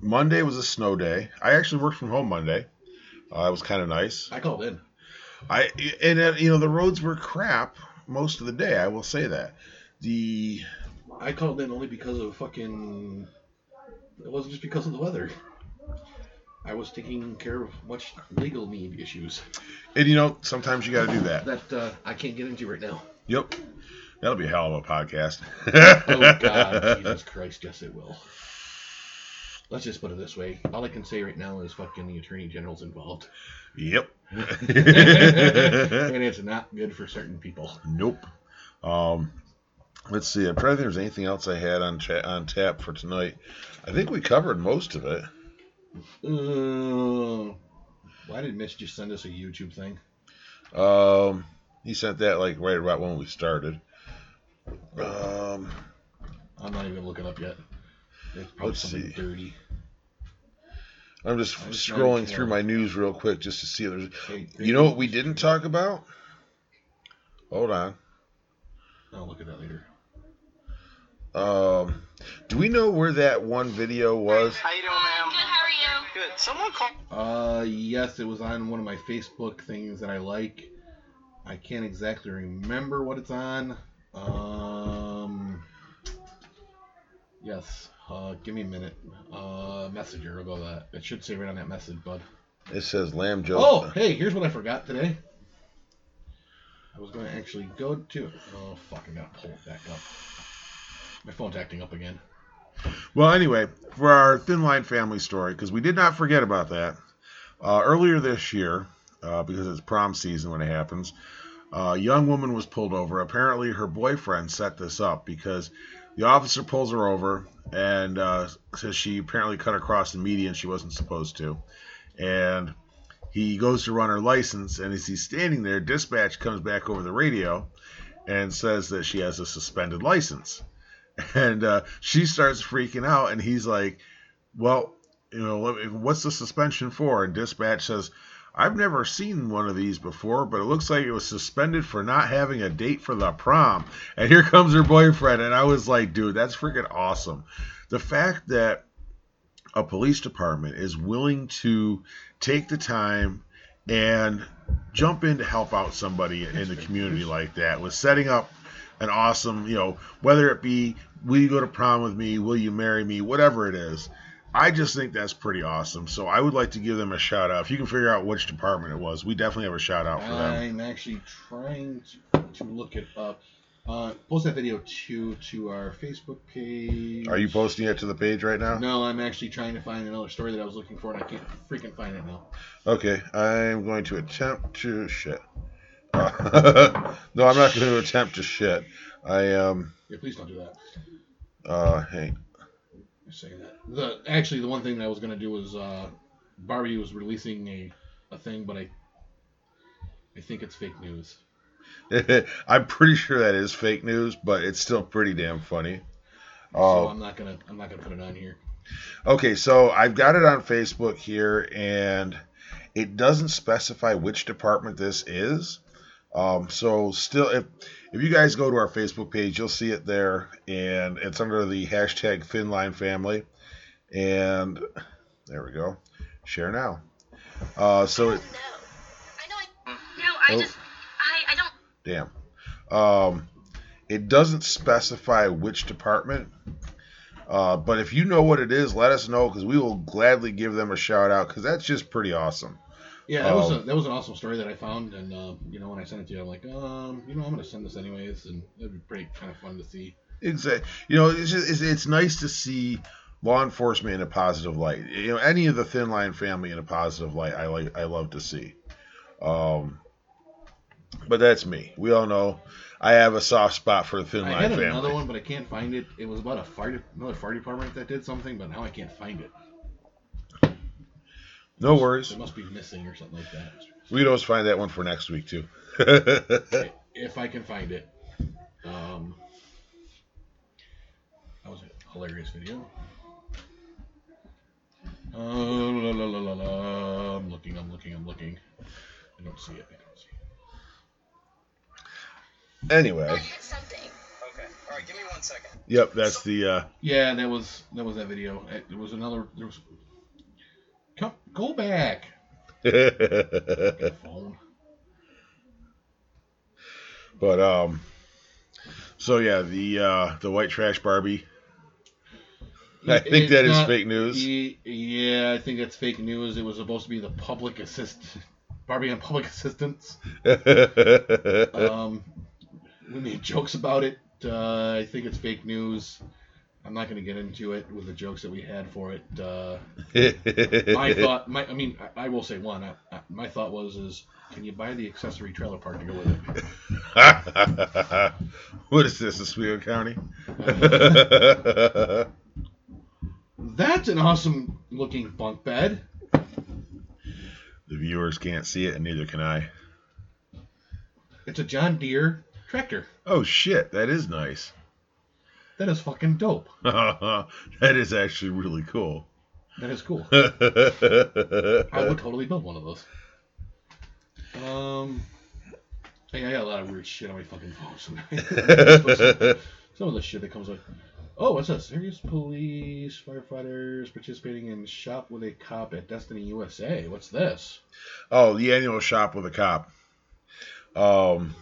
Monday was a snow day. I actually worked from home Monday. Uh, it was kind of nice. I called in. I and uh, you know the roads were crap most of the day. I will say that. The I called in only because of fucking. It wasn't just because of the weather. I was taking care of much legal need issues and you know sometimes you got to do that. that uh, I can't get into right now. Yep, that'll be a hell of a podcast. Oh God, Jesus Christ! Yes, it will. Let's just put it this way. All I can say right now is fucking the attorney general's involved, Yep. and it's not good for certain people. nope. Um, let's see. I'm trying to think if there's anything else I had on cha- on tap for tonight. I think we covered most of it. Uh, why did Mitch just send us a YouTube thing? Um, he sent that like right about when we started. Um, I'm not even gonna look it up yet. It's probably Let's something see. dirty. I'm just I was scrolling through my news real quick just to see if there's. Okay, You know what we didn't talk about? Hold on. I'll look at that later. Um, do we know where that one video was? How you doing, ma'am? Good, how are you? Good. Someone call. Uh, yes, it was on one of my Facebook things that I like. I can't exactly remember what it's on. Um, yes. Uh, give me a minute. Uh, messenger. I'll go that. It should say right on that message, bud. It says Lamb Joe. Oh, hey, here's what I forgot today. I was going to actually go to. Oh fuck! I gotta pull it back up. My phone's acting up again. Well, anyway, for our Thin Line family story, because we did not forget about that. Uh, earlier this year, uh, because it's prom season when it happens, uh, a young woman was pulled over. Apparently, her boyfriend set this up because the officer pulls her over and uh, says she apparently cut across the median she wasn't supposed to. And he goes to run her license, and as he's standing there, dispatch comes back over the radio and says that she has a suspended license. And uh, she starts freaking out, and he's like, Well, you know, what's the suspension for? And dispatch says, I've never seen one of these before, but it looks like it was suspended for not having a date for the prom. And here comes her boyfriend. And I was like, dude, that's freaking awesome. The fact that a police department is willing to take the time and jump in to help out somebody in the community like that with setting up an awesome, you know, whether it be will you go to prom with me, will you marry me, whatever it is. I just think that's pretty awesome. So I would like to give them a shout out. If you can figure out which department it was, we definitely have a shout out for them. I'm actually trying to, to look it up. Uh, post that video to to our Facebook page. Are you posting it to the page right now? No, I'm actually trying to find another story that I was looking for, and I can't freaking find it now. Okay, I'm going to attempt to shit. Uh, no, I'm not going to attempt to shit. I um. Yeah, please don't do that. Uh, hey. Say that. The actually, the one thing that I was going to do was uh, Barbie was releasing a a thing, but I I think it's fake news. I'm pretty sure that is fake news, but it's still pretty damn funny. So I'm not gonna I'm not gonna put it on here. Okay, so I've got it on Facebook here, and it doesn't specify which department this is. Um, so still, if if you guys go to our Facebook page, you'll see it there, and it's under the hashtag Thin Line Family, and there we go. Share now. Uh, so it. I know. I, no, I Oh. just. I, I don't. Damn. Um, it doesn't specify which department. Uh, but if you know what it is, let us know because we will gladly give them a shout out because that's just pretty awesome. Yeah, that was Oh. a, that was an awesome story that I found, and uh, you know when I sent it to you, I'm like, um, you know, I'm gonna send this anyways, and it'd be pretty kind of fun to see. Exactly. You know, it's, just, it's it's nice to see law enforcement in a positive light. You know, any of the Thin Line family in a positive light, I like. I love to see. Um, but that's me. We all know I have a soft spot for the Thin I Line had family. another one, but I can't find it. It was about a fire, another fire department that did something, but now I can't find it. No worries. It must be missing or something like that. We can always find that one for next week too. if I can find it. Um, that was a hilarious video. Uh, la, la, la, la, la. I'm looking, I'm looking, I'm looking. I don't see it. I don't see it. anyway, It's something. Okay. All right. Give me one second. yep, that's the. Uh, Yeah, that was that was that video. It, there was another. There was. Come, go back. Phone. but um, so yeah, the uh, the white trash Barbie. I think It's that is not- fake news. Yeah, I think that's fake news. It was supposed to be the public assist, Barbie on public assistance. Um, we made jokes about it. Uh, I think it's fake news. I'm not going to get into it with the jokes that we had for it. Uh, my thought, my, I mean, I, I will say one. I, I, my thought was, is can you buy the accessory trailer park to go with it? what is this, Oswego County? That's an awesome looking bunk bed. the viewers can't see it, and neither can I. It's a John Deere tractor. Oh shit, that is nice. That is fucking dope. that is actually really cool. That is cool. I would totally build one of those. Um, I got a lot of weird shit on my fucking phone. Some of the shit that comes with. Oh, what's this? Serious police firefighters participating in shop with a cop at Destiny USA. What's this? Oh, the annual shop with a cop. Um,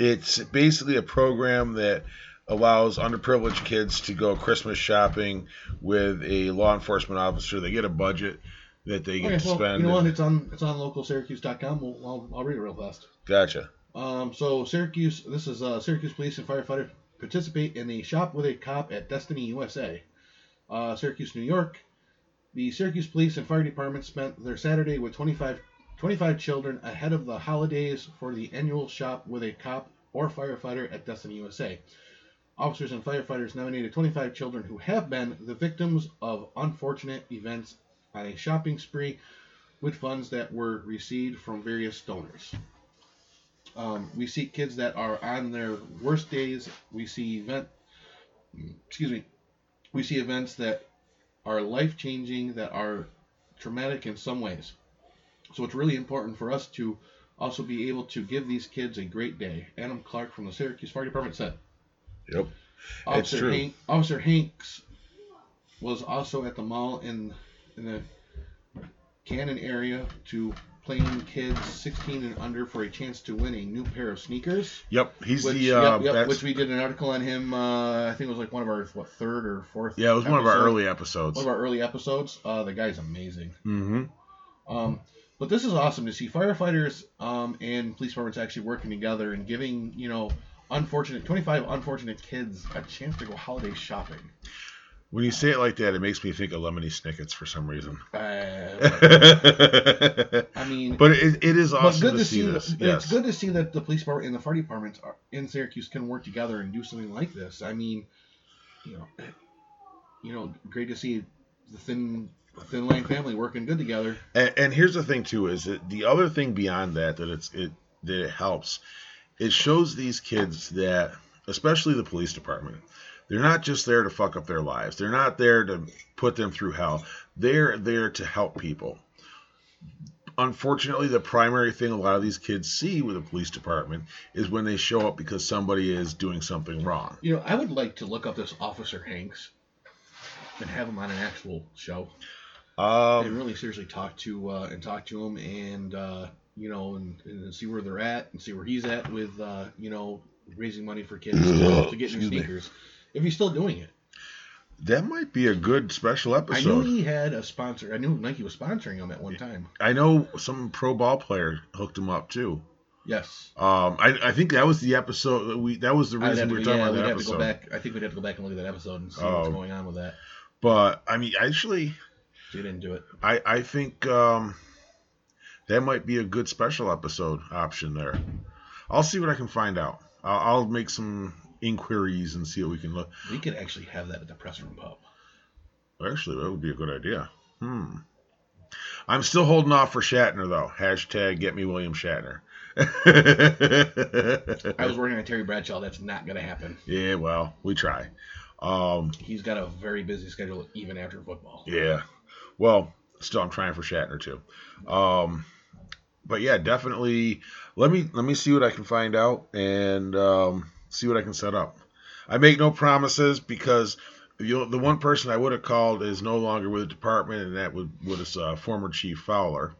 it's basically a program that allows underprivileged kids to go Christmas shopping with a law enforcement officer. They get a budget that they get Okay, to well, spend. you know what? It's on it's on localsyracuse.com. We'll, I'll, I'll read it real fast. Gotcha. Um, so Syracuse, this is uh, Syracuse police and firefighters participate in the shop with a cop at Destiny USA. Uh, Syracuse, New York. The Syracuse Police and Fire Department spent their Saturday with 25, 25 children ahead of the holidays for the annual shop with a cop or firefighter at Destiny USA. Officers and firefighters nominated 25 children who have been the victims of unfortunate events on a shopping spree with funds that were received from various donors. Um, we see kids that are on their worst days. We see event, excuse me, we see events that are life changing, that are traumatic in some ways. So it's really important for us to also be able to give these kids a great day. Adam Clark from the Syracuse Fire Department said. Yep. It's Officer, true. Hank, Officer Hanks was also at the mall in in the Cannon area to playing kids 16 and under for a chance to win a new pair of sneakers. Yep. He's Which, the. Uh, yep, that's- which we did an article on him. Uh, I think it was like one of our what third or fourth. yeah, it was one of our early episodes. one of our early episodes. Uh, the guy's amazing. mm-hmm. Um, but this is awesome to see firefighters um, and police departments actually working together and giving you know unfortunate 25 unfortunate kids a chance to go holiday shopping. When you say it like that, it makes me think of Lemony Snickets for some reason. Uh, I mean, but it, it is awesome good to, to see this. but Yes. It's good to see that the police department and the fire departments are, in Syracuse can work together and do something like this. I mean, you know, you know, great to see the thin, thin line family working good together. And, and here's the thing too: is that the other thing beyond that that it's it that it helps. It shows these kids that, especially the police department, they're not just there to fuck up their lives. They're not there to put them through hell. They're there to help people. Unfortunately, the primary thing a lot of these kids see with the police department is when they show up because somebody is doing something wrong. You know, I would like to look up this Officer Hanks and have him on an actual show and Um, really seriously talk to uh, and talk to him and uh, you know and, and see where they're at and see where he's at with uh, you know raising money for kids to, to get new Excuse me. sneakers if he's still doing it. that might be a good special episode. I knew he had a sponsor. I knew Nike was sponsoring him at one time. I know some pro ball player hooked him up too. Yes. Um, I, I think that was the episode that we that was the reason have we were talking yeah, about we'd that have to go back. I think we'd have to go back and look at that episode and see what's Oh. going on with that. But I mean, actually, you didn't do it. I I think um, that might be a good special episode option there. I'll see what I can find out. I'll, I'll make some inquiries and see what we can look. We could actually have that at the press room pub. Actually, that would be a good idea. Hmm. I'm still holding off for Shatner though. Hashtag get me William Shatner. I was working on Terry Bradshaw. That's not going to happen. yeah, well, we try. Um, He's got a very busy schedule even after football. Yeah. Well, still, I'm trying for Shatner too. Um, but yeah, definitely. Let me let me see what I can find out and um, see what I can set up. I make no promises because the the one person I would have called is no longer with the department, and that would was uh, former Chief Fowler.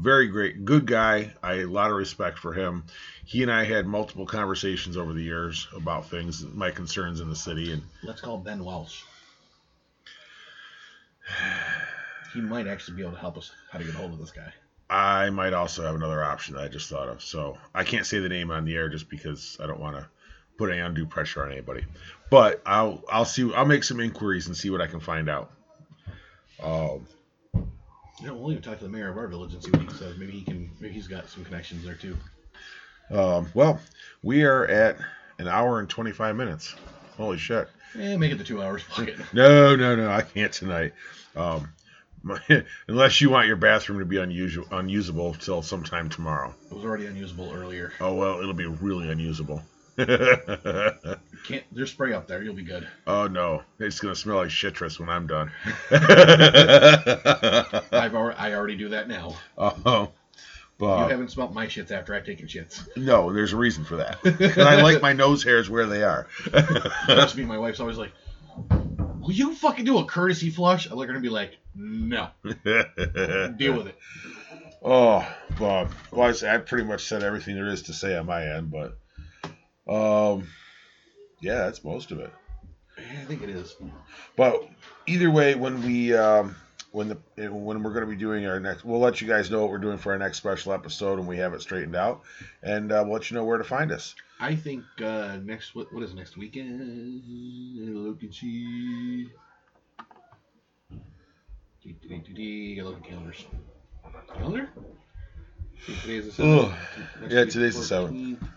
Very great, good guy. I a lot of respect for him. He and I had multiple conversations over the years about things, my concerns in the city, and Let's call Ben Welsh. He might actually be able to help us how to get hold of this guy. I might also have another option that I just thought of. So I can't say the name on the air just because I don't want to put any undue pressure on anybody. But I'll I'll see I'll make some inquiries and see what I can find out. Um, know, we'll even talk to the mayor of our village and see what he says. Maybe he can. Maybe he's got some connections there too. um, well, we are at an hour and 25 minutes. Holy shit. Eh, make it the two hours. Fuck it. No, no, no, I can't tonight. Um, unless you want your bathroom to be unusual, unusable till sometime tomorrow. It was already unusable earlier. Oh well, it'll be really unusable. Can't. There's spray up there. You'll be good. Oh no, it's gonna smell like citrus when I'm done. I've already. I already do that now. oh, you but haven't smelt my shits after I've taken shits. no, there's a reason for that. I like my nose hairs where they are. Trust me, my wife's always like, will you fucking do a courtesy flush? And they're gonna be like, no, deal with it. Oh, Bob. Well, I, I pretty much said everything there is to say on my end, but um, yeah, that's most of it. Yeah, I think it is. But either way, when we um, when the when we're going to be doing our next, we'll let you guys know what we're doing for our next special episode and we have it straightened out, and uh, we'll let you know where to find us. I think uh, next what what is next weekend? Look dee, dee. Look at calendars. Calendar? Today's the seventh. Yeah, today's the 14th.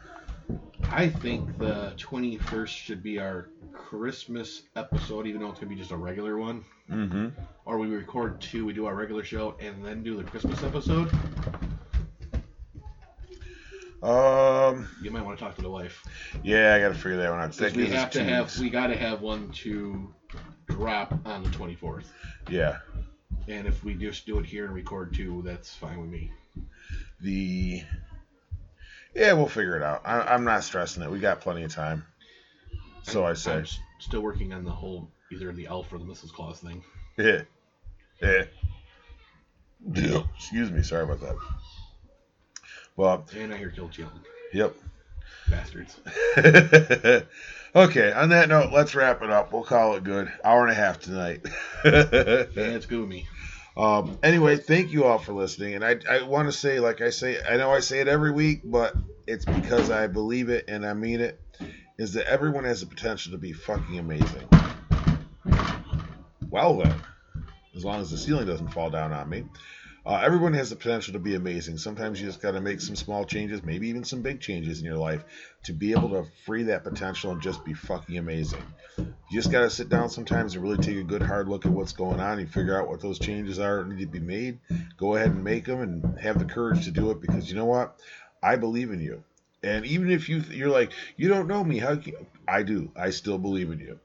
I think the twenty first should be our Christmas episode, even though it's gonna be just a regular one. Mm-hmm. Or we record two, we do our regular show, and then do the Christmas episode. Um. You might want to talk to the wife. Yeah, I got to figure that one out. That we have to have we got to have one to drop on the 24th. Yeah. And if we just do it here and record two, that's fine with me. The. Yeah, we'll figure it out. I, I'm not stressing it. We got plenty of time. So I say. I'm still working on the whole either the Elf or the Mrs. Claus thing. Yeah. Yeah. Excuse me. Sorry about that. Well, And I hear Kill Chilling. yep. Bastards. okay, on that note, let's wrap it up. We'll call it good. Hour and a half tonight. Yeah, it's Goomy. um, anyway, thank you all for listening. And I, I want to say, like I say, I know I say it every week, but it's because I believe it and I mean it, is that everyone has the potential to be fucking amazing. Well, then, as long as the ceiling doesn't fall down on me. Uh, everyone has the potential to be amazing. Sometimes you just got to make some small changes, maybe even some big changes in your life to be able to free that potential and just be fucking amazing. You just got to sit down sometimes and really take a good hard look at what's going on and figure out what those changes are that need to be made. Go ahead and make them and have the courage to do it because you know what? I believe in you. And even if you you're like you don't know me, how can I do? I still believe in you.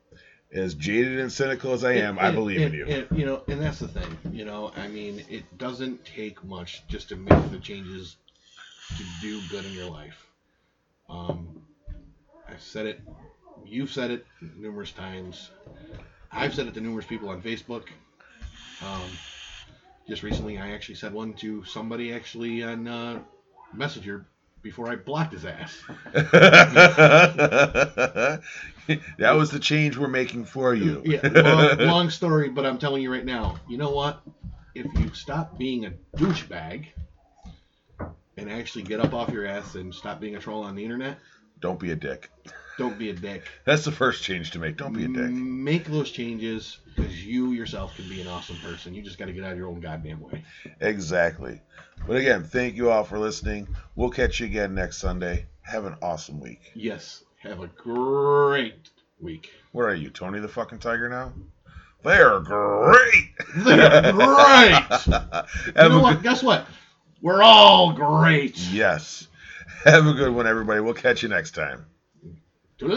As jaded and cynical as I am, I believe and- in you. and, you know, and that's the thing. You know, I mean, it doesn't take much just to make the changes to do good in your life. Um, I've said it. You've said it numerous times. I've said it to numerous people on Facebook. Um, just recently, I actually said one to somebody actually on uh, Messenger before I blocked his ass. that was the change we're making for you. Yeah, long, long story, but I'm telling you right now. You know what? If you stop being a douchebag and actually get up off your ass and stop being a troll on the internet, Don't be a dick. Don't be a dick. That's the first change to make. Don't be a dick. Make those changes because you yourself can be an awesome person. You just got to get out of your own goddamn way. Exactly. But again, thank you all for listening. We'll catch you again next Sunday. Have an awesome week. Yes. Have a great week. Where are you, Tony the fucking Tiger now? They're great. They're great. You know what? good- Guess what? We're all great. yes. Have a good one, everybody. We'll catch you next time.